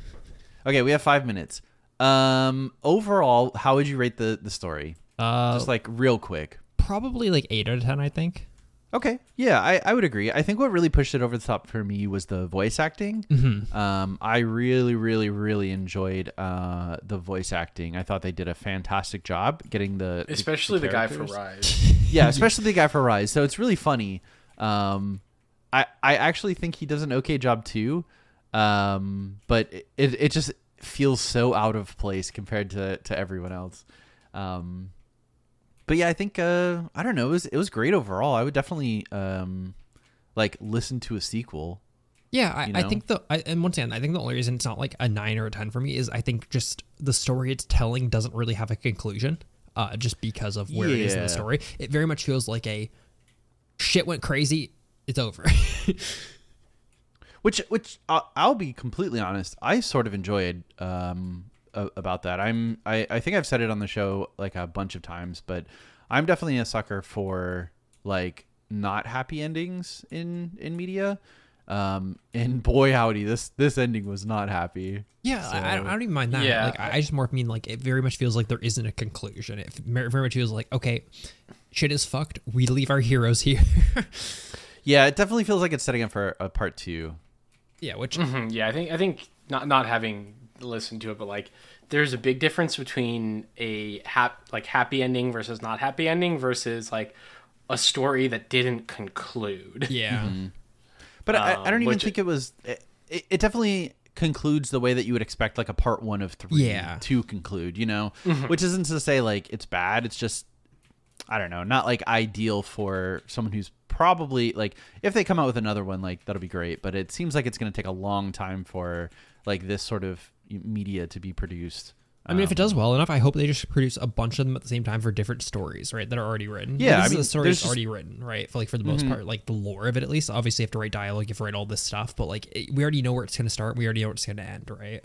Okay, we have five minutes. Um, overall, how would you rate the the story? Uh, just like real quick. probably like eight out of ten. I think. Okay. Yeah, I, I would agree. I think what really pushed it over the top for me was the voice acting. Mm-hmm. Um, I really, really, really enjoyed uh, the voice acting. I thought they did a fantastic job getting the, the- Especially the, guy for. Ryze. Yeah, especially the guy for Ryze. So it's really funny. Um, I I actually think he does an okay job too. Um, but it, it it just feels so out of place compared to to everyone else. Um, but yeah, I think uh, I don't know. It was it was great overall. I would definitely um, like listen to a sequel. Yeah, I, you I think the I, and once again, I think the only reason it's not like a nine or a ten for me is I think just the story it's telling doesn't really have a conclusion, uh, just because of where it is in the story. It very much feels like a shit went crazy. It's over. which which I'll, I'll be completely honest i sort of enjoyed um a- about that i'm I, I think i've said it on the show like a bunch of times but i'm definitely a sucker for like not happy endings in in media um and boy howdy this this ending was not happy Yeah, I, I don't- I don't even mind that. Yeah. Like, I I just more mean like it very much feels like there isn't a conclusion. It very very much feels like okay, shit is fucked. We leave our heroes here. yeah it definitely feels like it's setting up for a part two yeah, which Mhm, yeah, I think I think not not having listened to it, but like there's a big difference between a hap like happy ending versus not happy ending versus like a story that didn't conclude. yeah. But I, I don't Um, even think it was. It, it definitely concludes the way that you would expect like a part one of three Yeah. to conclude. You know, which isn't to say like it's bad. It's just I don't know, not like ideal for someone who's probably like if they come out with another one, like that'll be great. But it seems like it's going to take a long time for like this sort of media to be produced. I mean, if it Um, does well enough, I hope they just produce a bunch of them at the same time for different stories, right? That are already written. Yeah, Like, I mean, a story there's just- already written, right? For like for the most part, like the lore of it at least. Obviously, you have to write dialogue, you have to write all this stuff, but like it, we already know where it's going to start. We already know where it's going to end, right?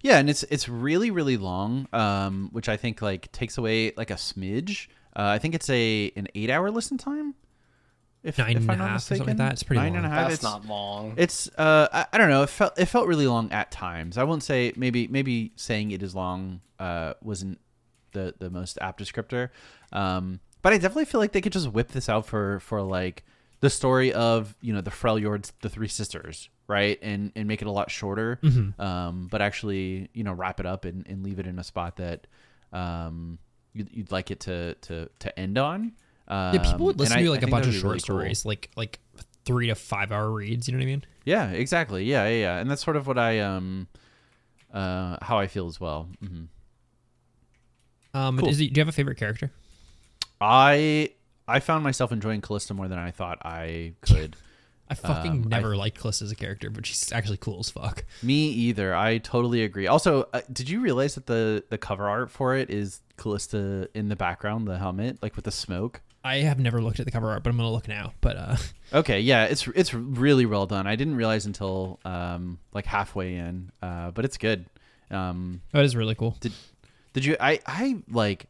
Yeah, and it's it's really really long, um, which I think like takes away like a smidge. Uh, I think it's a an eight hour listen time. If, Nine if and I'm a not half or something like that. It's pretty Nine and a long. half. That's It's- not long. It's uh, I, I don't know. It felt it felt really long at times. I won't say maybe maybe saying it is long uh wasn't the the most apt descriptor. Um, but I definitely feel like they could just whip this out for for like the story of you know the Freljords, the three sisters, right, and and make it a lot shorter. Mm-hmm. Um, but actually you know wrap it up and, and leave it in a spot that um you'd, you'd like it to to to end on. Um, Yeah, people would and listen to I like a bunch of be really short cool. stories, like like three to five hour reads. You know what I mean? Yeah, exactly. Yeah, yeah, yeah. And that's sort of what I um uh how I feel as well. hmm Um, Cool. is it, do you have a favorite character? I I found myself enjoying Kalista more than I thought I could. I fucking Um, I- never liked Kalista as a character, but she's actually cool as fuck. Me either. I totally agree. Also, uh, did you realize that the the cover art for it is Kalista in the background, the helmet, like with the smoke? I have never looked at the cover art, but I'm gonna look now. But uh, Okay, yeah, it's it's really well done. I didn't realize until um like halfway in, uh, but it's good. Um, that is really cool. Did did you? I I like.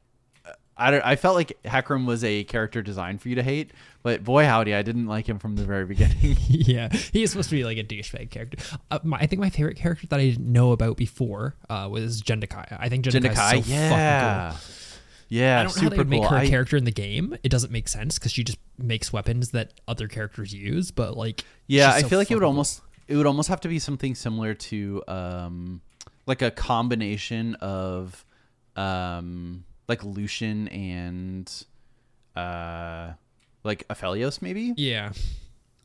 I don't. I felt like Hecarim was a character designed for you to hate, but boy howdy, I didn't like him from the very beginning. yeah, he is supposed to be like a douchebag character. Uh, my, I think my favorite character that I didn't know about before uh, was Jendikaya. I think Jindakai, is so yeah, fucking cool. yeah, I don't know how they would make cool. her a I- character in the game. It doesn't make sense because she just makes weapons that other characters use. But like, yeah, I so feel like it would cool. almost it would almost have to be something similar to um like a combination of um like Lucian and uh like Aphelios maybe. Yeah.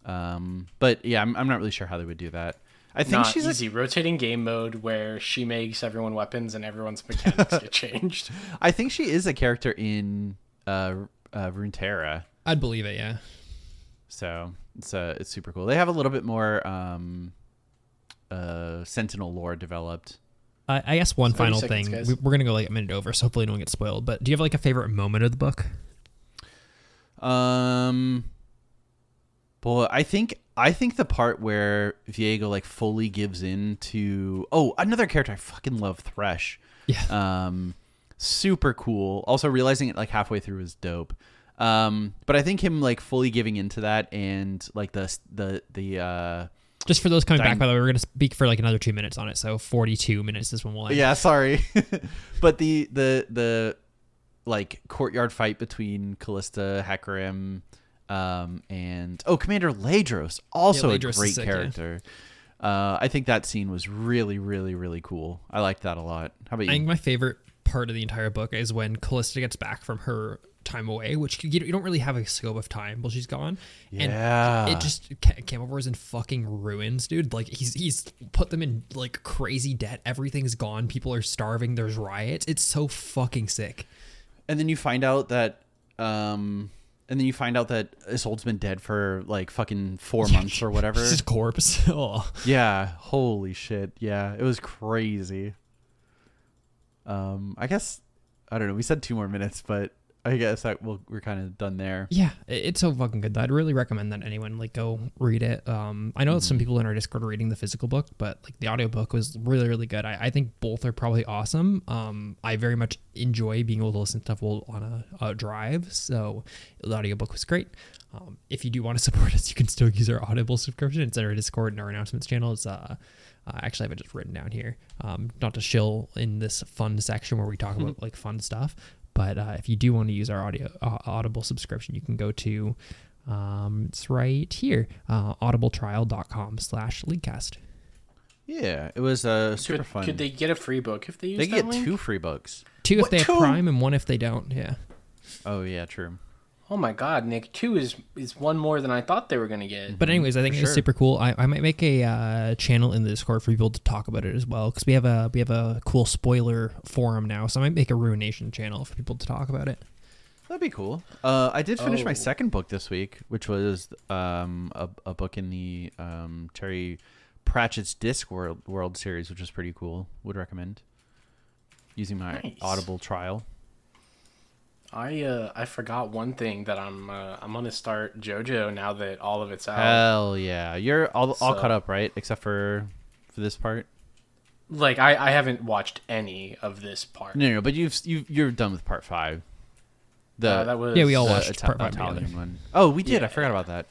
Um but yeah, I'm I'm not really sure how they would do that. I think Not she's a- Rotating game mode where she makes everyone weapons and everyone's mechanics get changed. I think she is a character in uh uh Runeterra. I'd believe it, yeah. So it's uh it's super cool. They have a little bit more um uh Sentinel lore developed. I, I guess one final seconds, thing. guys. We're gonna go like a minute over, so hopefully no one gets spoiled. But do you have like a favorite moment of the book? Um boy, I think I think the part where Viego like fully gives in to oh, another character I fucking love Thresh. Yeah. Um super cool. Also realizing it like halfway through is dope. Um but I think him like fully giving into that and like the the the uh Just for those coming back, by the way, we're gonna speak for like another two minutes on it. So forty-two minutes is when we'll end. Yeah, sorry. but the the the like courtyard fight between Kalista, Hecarim, um, and oh, Commander Ledros, also Yeah, a Ledros great sick, yeah. character. Uh, I think that scene was really, really, really cool. I liked that a lot. How about you? I think my favorite part of the entire book is when Kalista gets back from her time away, which you, you don't really have a scope of time while she's gone. Yeah. And it just Ca- Camavor is in fucking ruins, dude. Like he's he's put them in like crazy debt. Everything's gone. People are starving. There's riots. It's so fucking sick. And then you find out that, um, and then you find out that Isolde's been dead for like fucking four months or whatever. His corpse. Oh. Yeah, holy shit. Yeah, it was crazy. Um, I guess I don't know. We said two more minutes, but I guess that we'll, we're kind of done there. Yeah, it's so fucking good. I'd really recommend that anyone like go read it. Um, I know some Mm-hmm. people in our Discord are reading the physical book, but like the audiobook was really, really good. I, I think both are probably awesome. Um, I very much enjoy being able to listen to stuff while on a, a drive. So the audiobook was great. Um, if you do want to support us, you can still use our Audible subscription. It's in our Discord and our announcements channel. It's uh, uh, actually, I have it just written down here. Um, not to shill in this fun section where we talk about like fun stuff, but uh, if you do want to use our audio uh, Audible subscription, you can go to um, it's right here, uh, audibletrial.com slash leadcast. Yeah, it was uh, super Could, fun. could they get a free book if they use They that get link? two free books. Two if What, they have two? Prime and one if they don't. Yeah. Oh yeah, true. Oh my god, Nick, two is is one more than I thought they were gonna get. But anyways, I think it's sure. super cool. I, I might make a uh, channel in the Discord for people to talk about it as well because we have a we have a cool spoiler forum now. So I might make a Ruination channel for people to talk about it. That'd be cool. Uh, I did finish my Oh. second book this week, which was um, a, a book in the um, Terry Pratchett's Discworld, World series, which was pretty cool. Would recommend using my Nice. Audible trial. I uh I forgot one thing that I'm uh, I'm gonna start JoJo now that all of it's out. Hell yeah, you're all, all caught up, right? Except for for this part. like I I haven't watched any of this part. No, no, no, but you've you you're done with part five. The Uh, that was Yeah, we all watched Ita- part five Italian together. one. Oh, we did. I forgot about that.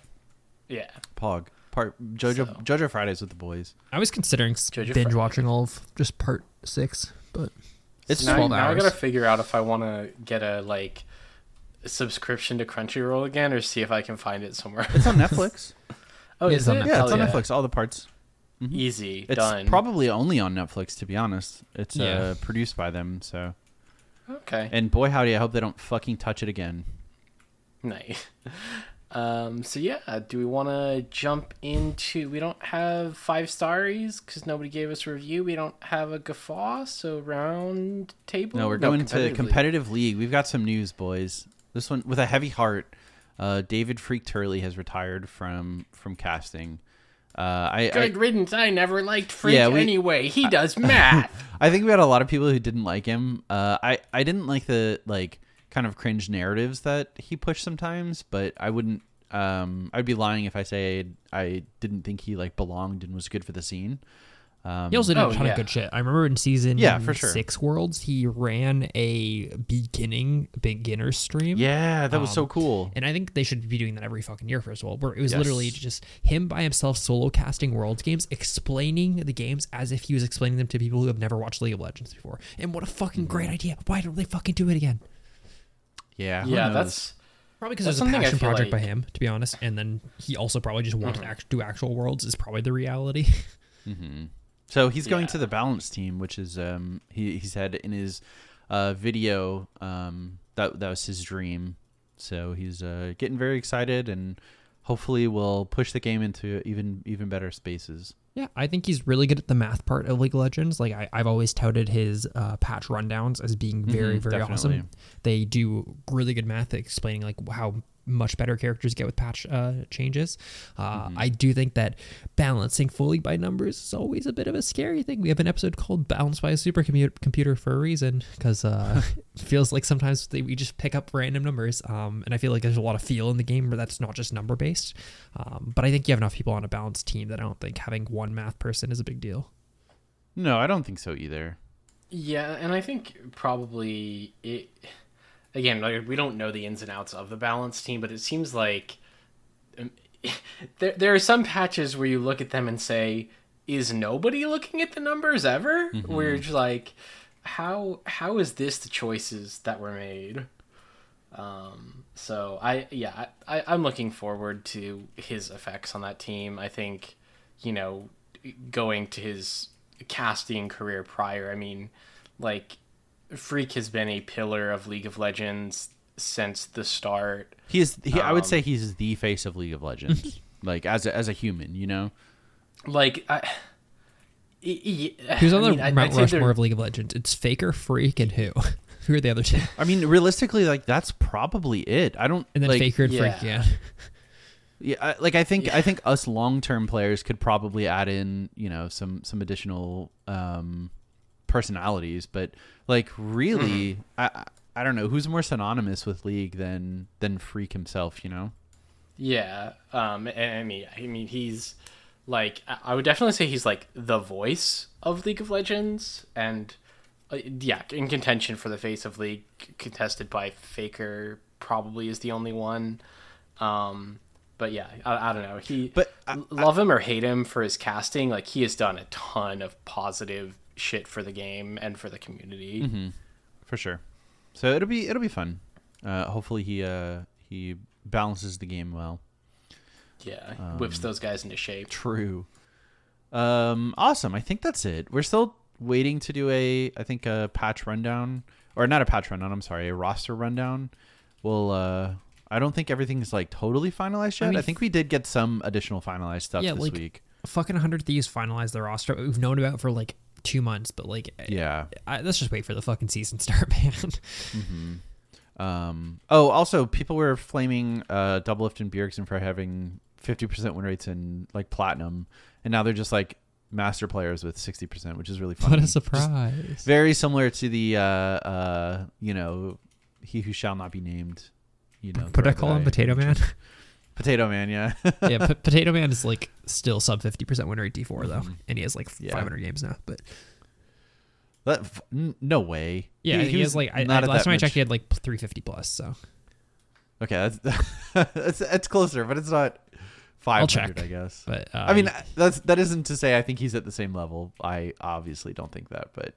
yeah. Pog part JoJo So. JoJo Fridays with the boys. I was considering Jojo binge Friday. watching all of just part six, but It's now, 12 now I gotta figure out if I want to get a like subscription to Crunchyroll again, or see if I can find it somewhere. It's on Netflix. oh, It's is on it? Netflix. yeah, it's on. Netflix. All the parts. Easy Done. It's done. probably only on Netflix, to be honest. It's Yeah. uh, produced by them, so. okay. And boy, howdy, I hope they don't fucking touch it again. Nice. Um, so yeah, do we want to jump into? We don't have five stars because nobody gave us a review. We don't have a guffaw, so round table. No, we're going to competitive league. We've got some news, boys. This one with a heavy heart. Uh, David Phreak Turley has retired from from casting. Uh, I, I Good riddance. I never liked Phreak Yeah, we- anyway. He does math. I think we had a lot of people who didn't like him. Uh, I I didn't like the like kind of cringe narratives that he pushed sometimes, but I wouldn't. Um, I'd be lying if I say I didn't think he like belonged and was good for the scene. Um, he also did Oh, a ton yeah. of good shit. I remember in season Yeah, for sure. six worlds, he ran a beginning beginner stream. yeah, that was so Um, cool. And I think they should be doing that every fucking year, first of all, where it was Yes. literally just him by himself solo casting Worlds games, explaining the games as if he was explaining them to people who have never watched League of Legends before. And what a fucking Mm-hmm. great idea. Why don't they fucking do it again? Yeah, yeah, knows? that's Probably because That's there's a something passion project by like- Mm-hmm. him, to be honest. And then he also probably just wants to act- do actual worlds is probably the reality. So he's going Yeah. to the balance team, which is um he he said in his uh video um that that was his dream. So he's uh getting very excited and hopefully will push the game into even even better spaces. Yeah, I think he's really good at the math part of League of Legends. Like I, I've always touted his uh, patch rundowns as being very, Mhm, very definitely. awesome. They do really good math explaining like how much better characters get with patch uh, changes. Uh, Mm-hmm. I do think that balancing fully by numbers is always a bit of a scary thing. We have an episode called "Balanced by a Supercomputer" computer for a reason because uh, it feels like sometimes they, we just pick up random numbers, um, and I feel like there's a lot of feel in the game where that's not just number based. Um, but I think you have enough people on a balanced team that I don't think having one math person is a big deal. No, I don't think so either. Yeah, and I think probably it. Again, like, we don't know the ins and outs of the balance team, but it seems like um, there there are some patches where you look at them and say, "Is nobody looking at the numbers ever?" Where it's like, how how is this the choices that were made? Um, so I yeah I, I'm looking forward to his effects on that team. I think you know going to his casting career prior. I mean, like Phreak has been a pillar of League of Legends since the start. He is he, I would Um, say he's the face of League of Legends. like as a, as a human, you know. Like I. He Who's on the Mount Rushmore of League of Legends? It's Faker, Phreak, and who? who are the other two? I mean, realistically, like that's probably it. I don't And then like, Faker and Phreak, yeah. yeah. Yeah, I- like I think I think us long term players could probably add in you know some some additional um, personalities, but like really, Mm-hmm. I I- I don't know who's more synonymous with League than than Phreak himself. You know, Yeah. Um. I mean, I mean, he's like, I- I would definitely say he's like the voice of League of Legends, and uh, yeah, in contention for the face of League, contested by Faker, probably is the only one. Um. But yeah, I, I don't know. He, But I- love him or hate him for his casting, like he has done a ton of positive shit for the game and for the community. for sure. So it'll be it'll be fun. Uh, hopefully he uh he balances the game well. Yeah, whips those guys into shape. True. Um, awesome. I think that's it. We're still waiting to do a, I think a patch rundown, or not a patch rundown. I'm sorry, a roster rundown. We'll. Uh, I don't think everything's like totally finalized yet. I, mean, think we did get some additional finalized stuff Yeah, this like- week. Fucking 100 Thieves finalized the roster we've known about for like two months, but like, Yeah. I, let's just wait for the fucking season start, man. Um. Oh, also, people were flaming uh, Doublelift and Bjergsen for having 50% win rates in like platinum, and now they're just like master players with 60%, which is really funny. what a Just surprise. very similar to the uh uh you know he who shall not be named you know Could I call him Potato Man? potato man yeah yeah, P- Potato Man is like still sub 50% win rate D4 though, and he has like Mm-hmm. Yeah. 500 games now. But that, no way yeah, I think he, was has like, I, not I, at last that time I checked, he had like 350 plus. So okay that's that's it's closer but it's not 500 check. i guess But uh, i mean that's that isn't to say i think he's at the same level i obviously don't think that but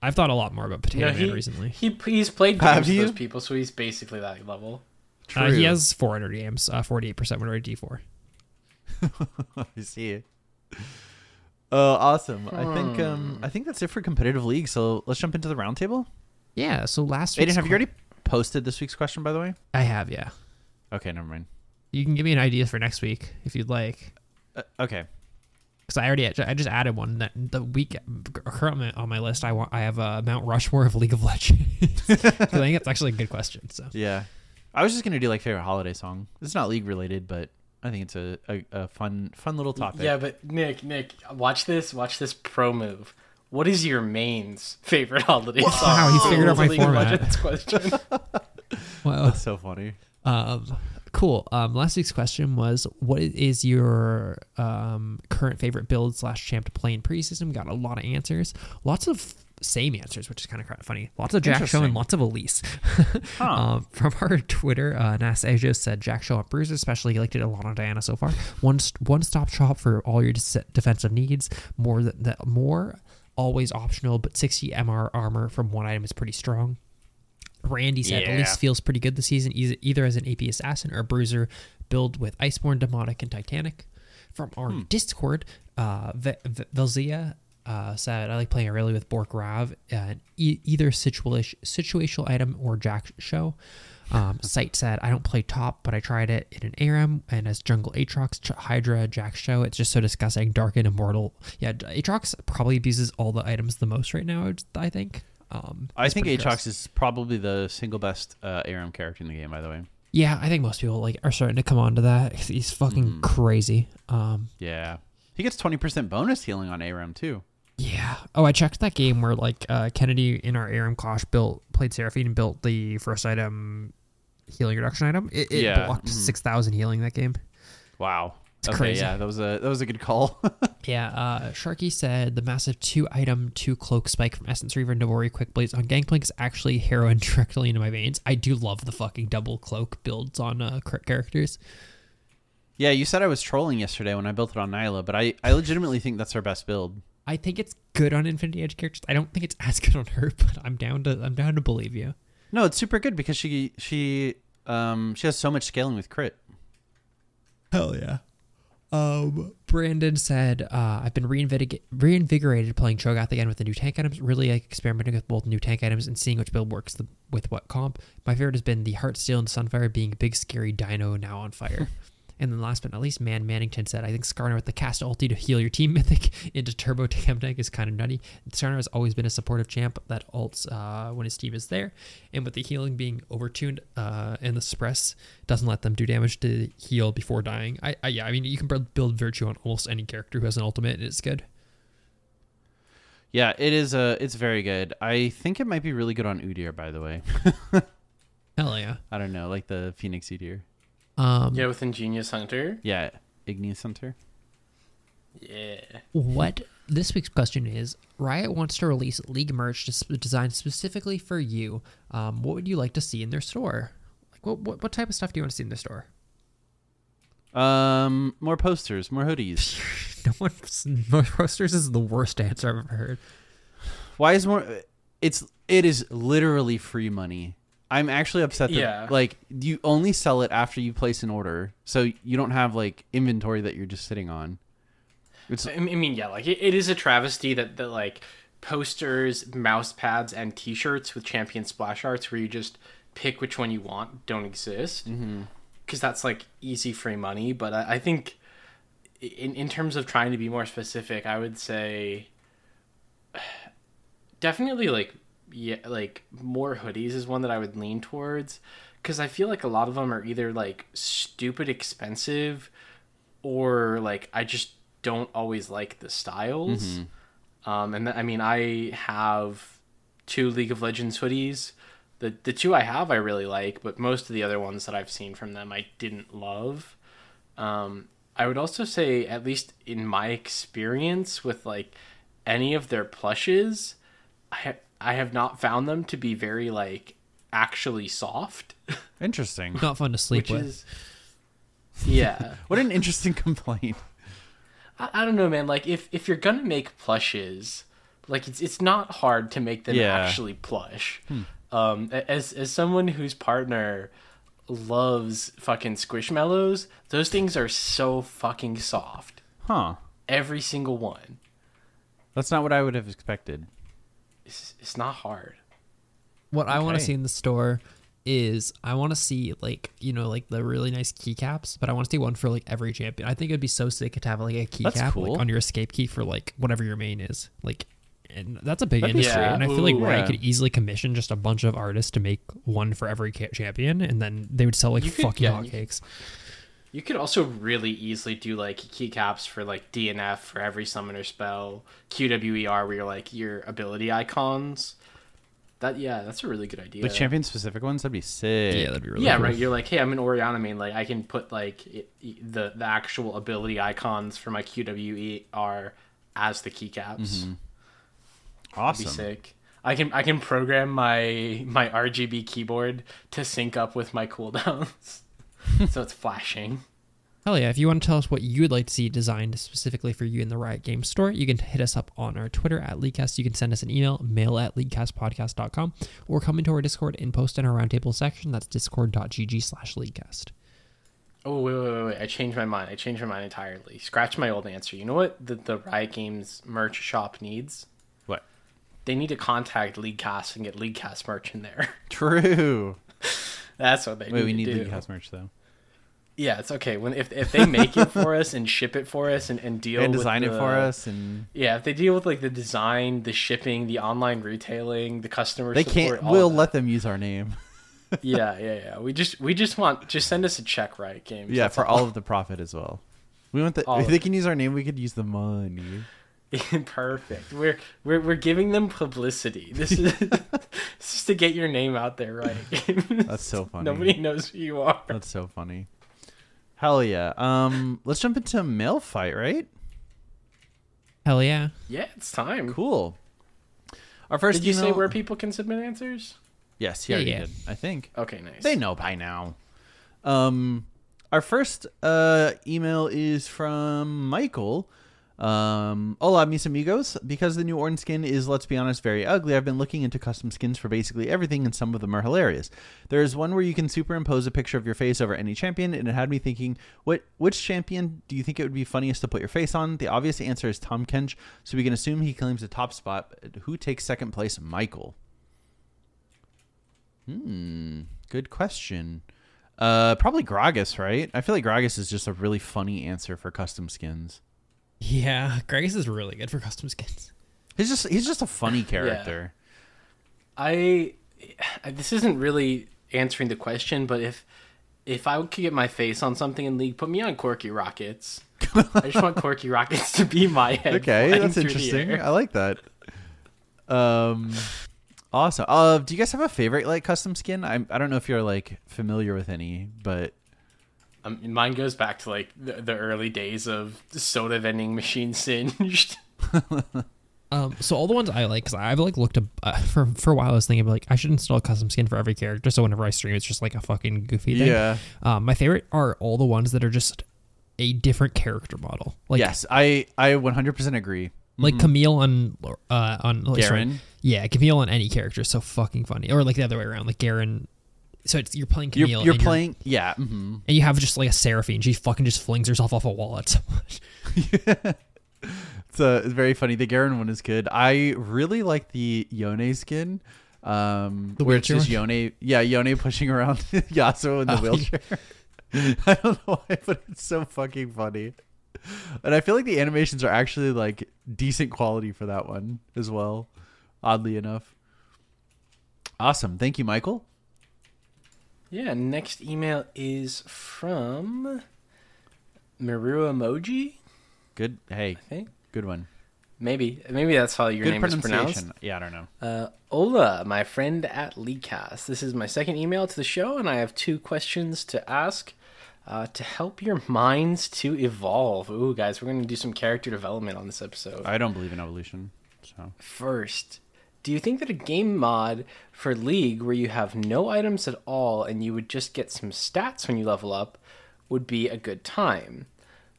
I've thought a lot more about Potato No, Man he, recently. he he's played Have games with those people, so he's basically that level. True Uh, he has 400 games, uh, 48% win rate D4. I see it. Uh, awesome. I think Hmm. um, I think that's it for competitive league. So let's jump into the roundtable. Yeah, so last Aiden, week's have you already posted this week's question, by the way? I have, yeah. Okay, never mind. You can give me an idea for next week if you'd like. Uh, okay. Because I already I just added one that the week currently on my list I want I have a Mount Rushmore of League of Legends. 'Cause I think it's actually a good question. So Yeah. I was just gonna do like favorite holiday song. It's not league related, but I think it's a, a, a fun fun little topic. Yeah, but Nick, Nick, watch this. Watch this pro move. What is your main's favorite holiday song? Wow, he figured out my League of format. Question. well, That's so funny. um, cool. Um, last week's question was what is your um current favorite build slash champ to play in preseason? We got a lot of answers, lots of same answers, which is kind of funny. Lots of Jak'Sho and lots of Elise. um, from our Twitter, uh, Nas Ajo said Jak'Sho on Bruiser, especially he liked it a lot on Diana so far. One one stop shop for all your de- defensive needs. More than that, more always optional, but 60 MR armor from one item is pretty strong. Randy said Yeah. least feels pretty good this season, either, either as an AP assassin or a bruiser build with Iceborn, Demonic, and Titanic. From our Discord, uh, v- v- Velzia uh, said, I like playing early with Bork Rav, uh, e- either situa- situational item or Jak'Sho. Um, Sight said, I don't play top, but I tried it in an ARAM and as Jungle Aatrox, Ch- Hydra, Jak'Sho. It's just so disgusting. Dark and Immortal. Yeah, Aatrox probably abuses all the items the most right now, I think. Um, I think pretty gross. Aatrox is probably the single best uh, ARAM character in the game. By the way, Yeah, I think most people like are starting to come on to that. He's fucking Mm-hmm. crazy. Um, yeah, he gets twenty percent bonus healing on ARAM too. Yeah. Oh, I checked that game where like uh, Kennedy in our ARAM Clash built played Seraphine and built the first item healing reduction item. It, it Yeah, blocked mhm. six thousand healing that game. Wow, It's okay, crazy. yeah, that was a that was a good call. Yeah, uh, Sharky said the massive two item, two cloak spike from Essence Reaver and Navori Quickblades on Gangplank is actually heroin directly into my veins. I do love the fucking double cloak builds on uh, crit characters. yeah, you said I was trolling yesterday when I built it on Nilah, but I I legitimately think that's our best build. I think it's good on Infinity Edge characters. I don't think it's as good on her, but I'm down to I'm down to believe you. No, it's super good because she she um she has so much scaling with crit. Hell yeah. Um, Brandon said, uh, I've been reinvig- reinvigorated playing Cho'Gath again with the new tank items. Really like experimenting with both new tank items and seeing which build works the, with what comp. My favorite has been the Heartsteel and Sunfire being a big scary dino now on fire. and then last but not least, Man Mannington said, I think Skarner with the cast ulti to heal your team mythic into Turbo Chemtank tank is kind of nutty. Skarner has always been a supportive champ that ults uh, when his team is there. And with the healing being overtuned uh, and the suppress doesn't let them do damage to heal before dying. I, I yeah, I mean you can build- virtue on almost any character who has an ultimate and it's good. Yeah, it is a it's very good. I think it might be really good on Udyr, by the way. Hell yeah. I don't know, like the Phoenix Udyr. Um, Yeah, with Ingenious Hunter. Yeah, Igneous Hunter. Yeah. What this week's question is: Riot wants to release League merch designed specifically for you. Um, what would you like to see in their store? Like, what, what what type of stuff do you want to see in their store? Um, more posters, more hoodies. No one more posters is the worst answer I've ever heard. Why is more? It's it is literally free money. I'm actually upset that Yeah. like you only sell it after you place an order, so you don't have like inventory that you're just sitting on. It's I mean, yeah, like it, it is a travesty that that like posters, mouse pads, and T-shirts with champion splash arts, where you just pick which one you want, don't exist. Mm-hmm. Because that's like easy free money. But I, I think, in in terms of trying to be more specific, I would say definitely like yeah, like more hoodies is one that I would lean towards. Because I feel like a lot of them are either like stupid expensive or like I just don't always like the styles. Um, and th- I mean, I have two League of Legends hoodies. The the two I have I really like, but most of the other ones that I've seen from them I didn't love. Um, I would also say, at least in my experience with like any of their plushes, I I have not found them to be very like actually soft, interesting. Not fun to sleep which with. is yeah. What an interesting complaint. I, I don't know, man. Like if if you're gonna make plushes, like it's it's not hard to make them Yeah. actually plush. Um, as as someone whose partner loves fucking squishmallows, those things are so fucking soft. Huh. Every single one. That's not what I would have expected. It's it's not hard. What I want to see in the store is I want to see like you know like the really nice keycaps, but I want to see one for like every champion. I think it'd be so sick to have like a keycap That's like on your escape key for like whatever your main is. Like, and that's a big That'd be industry, and I feel like Ooh. Riot Yeah. could easily commission just a bunch of artists to make one for every ca- champion, and then they would sell like You could- fucking yeah, hotcakes. You could also really easily do like keycaps for like DNF for every summoner spell, QWER where you're like your ability icons. That yeah, that's a really good idea. Like champion specific ones, that'd be sick. Yeah, that'd be really yeah, cool. right. You're like, hey, I'm an Orianna main. Like, I can put like it, the the actual ability icons for my QWER as the keycaps. Awesome. That'd be sick. I can I can program my my RGB keyboard to sync up with my cooldowns, so it's flashing. Hell yeah. If you want to tell us what you would like to see designed specifically for you in the Riot Games store, you can hit us up on our Twitter at Leadcast. You can send us an email, mail at leadcastpodcast.com, or come into our Discord and post in our roundtable section. That's discord.gg slash leadcast. Oh wait, wait, wait, wait! I changed my mind. I changed my mind entirely. Scratch my old answer. You know what the the Riot Games merch shop needs? What? They need to contact Leaguecast and get Leaguecast merch in there. True. That's what they Wait, we need need to do. League House merch though. Yeah, it's okay. When if if they make it for us and ship it for us and, and deal And with design it for us, and Yeah, if they deal with like the design, the shipping, the online retailing, the customer they support, can't. all We'll that. let them use our name. Yeah, yeah, yeah. We just we just want just send us a check, right? Games. Yeah, That's for all of the profit as well. We want the. All If they can use our name, we could use the money. Perfect. We're we're we're giving them publicity. This is this is to get your name out there, right? That's so funny. Nobody knows who you are. That's so funny. Hell yeah. Um, let's jump into mail fight, right? Hell yeah. Yeah, it's time. Cool. Our first Did you say where people can submit answers? Yes, he Yeah, already yeah. did. I think Okay, nice. they know by now. Um, our first uh email is from Michael. Um, hola, mis amigos. Because the new orange skin is, let's be honest, very ugly, I've been looking into custom skins for basically everything, and some of them are hilarious. There's one where you can superimpose a picture of your face over any champion, and it had me thinking, what which champion do you think it would be funniest to put your face on? The obvious answer is Tahm Kench, so we can assume he claims the top spot. Who takes second place? Michael. Hmm, good question. Uh, probably Gragas, right? I feel like Gragas is just a really funny answer for custom skins. Yeah. Gragas is really good for custom skins. He's just he's just a funny character. I this isn't really answering the question, but if if I could get my face on something in League, put me on Corki Rockets. I just want Corki Rockets to be my head. Okay, that's interesting. I like that. Um, awesome. Uh, do you guys have a favorite like custom skin? I I don't know if you're like familiar with any, but Um, mine goes back to like the, the early days of soda vending machine singed. Um, so all the ones I like, because I've like looked up uh, for for a while. I was thinking like I should install a custom skin for every character, so whenever I stream, it's just like a fucking goofy thing. Yeah. Um, my favorite are all the ones that are just a different character model. Like yes, I I 100% agree. like Camille on uh on like, sorry. Garen? Yeah, Camille on any character is so fucking funny. Or like the other way around, like Garen. So it's you're playing You're Camille. you're and playing yeah. hmm and you have just like a Seraphine. She fucking just flings herself off a wall at someone. It's, uh, it's very funny. The Garen one is good. I really like the Yone skin. Um, The where it's just Yone, yeah, Yone pushing around Yasuo in the Oh, yeah. wheelchair. I don't know why, but it's so fucking funny. And I feel like the animations are actually like decent quality for that one as well. Oddly enough. Awesome. Thank you, Michael. Yeah. Next email is from Miru Emoji. Good. Hey, I think good one. maybe maybe that's how your good name is pronounced. Yeah, I don't know. Uh, Ola, my friend at Leadcast. This is my second email to the show, and I have two questions to ask uh, to help your minds to evolve. Ooh, guys, we're going to do some character development on this episode. I don't believe in evolution. So First, do you think that a game mod for League where you have no items at all and you would just get some stats when you level up would be a good time?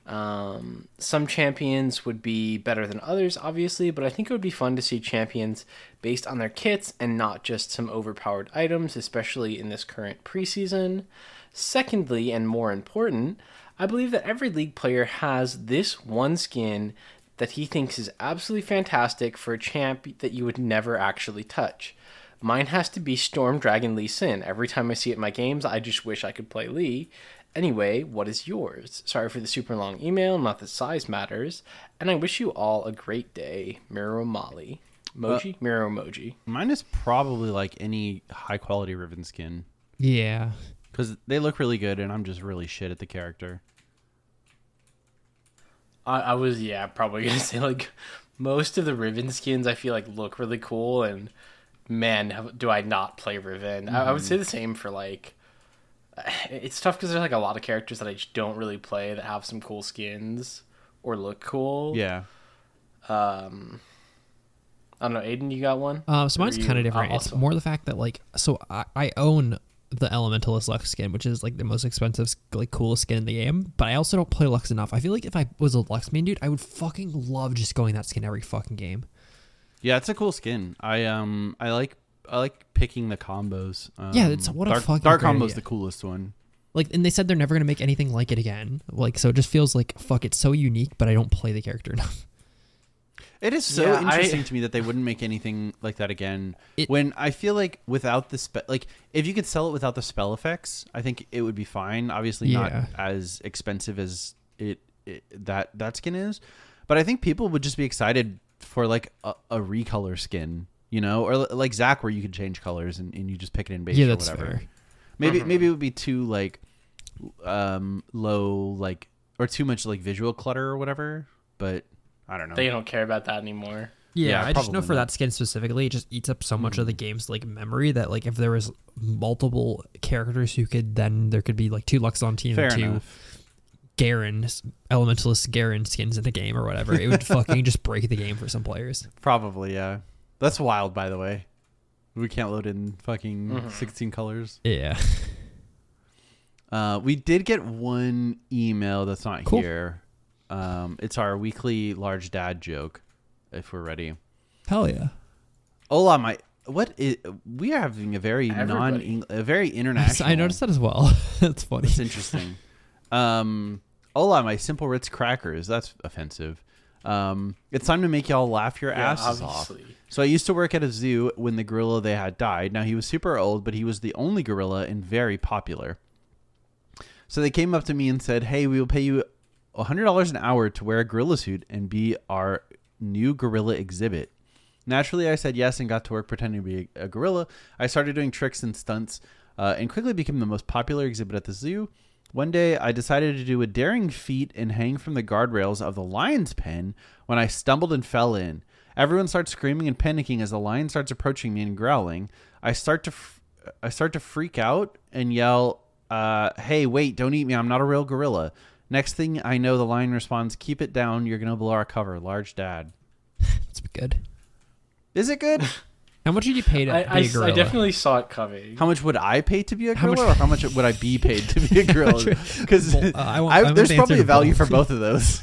Um, some champions would be better than others, obviously, but I think it would be fun to see champions based on their kits and not just some overpowered items, especially in this current preseason. Secondly, and more important, I believe that every League player has this one skin that he thinks is absolutely fantastic for a champ that you would never actually touch. Mine has to be Storm Dragon Lee Sin. Every time I see it in my games, I just wish I could play Lee. Anyway, what is yours? Sorry for the super long email, not that size matters. And I wish you all a great day. Miro Molly. Emoji? Uh, Miro emoji. mine is probably like any high quality Riven skin. yeah. because they look really good, and I'm just really shit at the character. I, I was, yeah, probably gonna say like most of the Riven skins I feel like look really cool, and man, do I not play Riven. I, I would say the same for like. It's tough because there's like a lot of characters that I just don't really play that have some cool skins or look cool. Yeah, Um, I don't know, Aiden, you got one? Uh, so mine's kind of different. It's more the fact that like, so I, I own the Elementalist Lux skin, which is like the most expensive, like coolest skin in the game. But I also don't play Lux enough. I feel like if I was a Lux main dude, I would fucking love just going that skin every fucking game. Yeah, it's a cool skin. I um I like I like picking the combos. Um, Yeah, it's- what a dark, fucking dark combo's idea. the coolest one. Like, and they said they're never gonna make anything like it again. Like, so it just feels like fuck. It's so unique, but I don't play the character enough. It is so Yeah, I- interesting to me that they wouldn't make anything like that again. It- when I feel like without the spe- like if you could sell it without the spell effects, I think it would be fine. Obviously Yeah. not as expensive as it, it that that skin is, but I think people would just be excited for like a, a recolor skin, you know, or li- like Zac where you could change colors and, and you just pick it in base yeah, or that's whatever. fair. Maybe maybe it would be too like um low like or too much like visual clutter or whatever, but I don't know. They don't care about that anymore. Yeah, Yeah, I just know for not. that skin specifically, it just eats up so much of the game's like memory that like if there was multiple characters who could then there could be like two Lux on team Fair and two enough. Garen elementalist Garen skins in the game or whatever. It would fucking just break the game for some players. Probably, yeah. That's wild, by the way. We can't load in fucking Mm-hmm. 16 colors. Yeah. Uh, we did get one email that's not Cool. here. Um, it's our weekly large dad joke, if we're ready. Hell yeah. Hola, my. What is. We are having a very non. Everybody. A very international. I noticed that as well. That's funny. That's interesting. um, hola, my simple Ritz crackers. That's offensive. Um, it's time to make y'all laugh your Yeah, asses off. So I used to work at a zoo when the gorilla they had died. Now he was super old, but he was the only gorilla and very popular. So they came up to me and said, "Hey, we will pay you hundred dollars an hour to wear a gorilla suit and be our new gorilla exhibit." Naturally, I said yes and got to work pretending to be a, a gorilla. I started doing tricks and stunts, uh, and quickly became the most popular exhibit at the zoo. One day, I decided to do a daring feat and hang from the guardrails of the lion's pen when I stumbled and fell in. Everyone starts screaming and panicking as the lion starts approaching me and growling. I start to, f- I start to freak out and yell, uh, "Hey, wait! Don't eat me! I'm not a real gorilla." Next thing I know, the lion responds, "Keep it down! You're gonna blow our cover, large dad." That's good. Is it good? How much did you pay to I, be I, a s- I gorilla? I definitely saw it coming. How much would I pay to be a How gorilla, much- or how much would I be paid to be a gorilla? Because uh, I I there's probably a to value for both. both of those.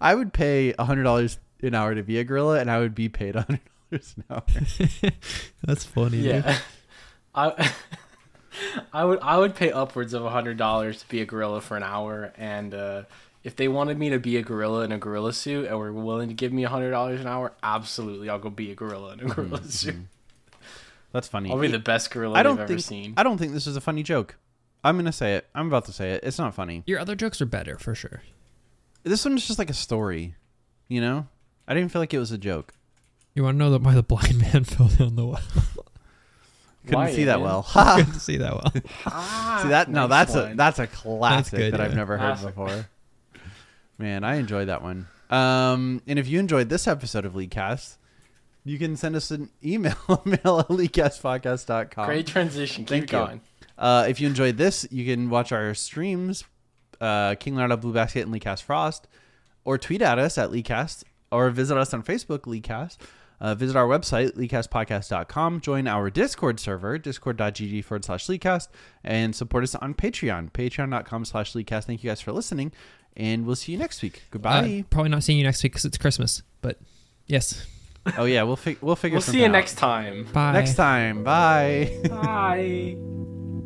I would pay hundred dollars an hour to be a gorilla, and I would be paid hundred dollars an hour. That's funny. dude. Yeah. I I would I would pay upwards of a hundred dollars to be a gorilla for an hour, and uh, if they wanted me to be a gorilla in a gorilla suit and were willing to give me a hundred dollars an hour, absolutely, I'll go be a gorilla in a gorilla suit. That's funny. I'll be the best gorilla I don't they've think ever seen. I don't think this is a funny joke. I'm gonna say it. I'm about to say it. It's not funny. Your other jokes are better for sure. This one's just like a story. You know, I didn't feel like it was a joke. You want to know that why the blind man fell down the well? Couldn't Why, see that Ian? well. Ha! Couldn't see that well. Ah, See that? No, nice that's a one. that's a classic good, that I've yeah. never heard Classic. before. Man, I enjoyed that one. Um, and if you enjoyed this episode of Leaguecast, you can send us an email, mail at leaguecastpodcast.com. great transition. Keep Thank you. going. Uh, if you enjoyed this, you can watch our streams, uh, King Leonardo Blue Basket and Leaguecast Frost, or tweet at us at Leaguecast, or visit us on Facebook, Leaguecast. Uh, visit our website, leaguecastpodcast.com. Join our Discord server, discord.gg forward slash Leaguecast, and support us on Patreon, patreon.com slash Leaguecast. Thank you guys for listening, and we'll see you next week. Goodbye. Uh, probably not seeing you next week because it's Christmas. But yes. oh, yeah, we'll, fi- we'll figure We'll see you out. next time. Bye. Next time. Bye. Bye.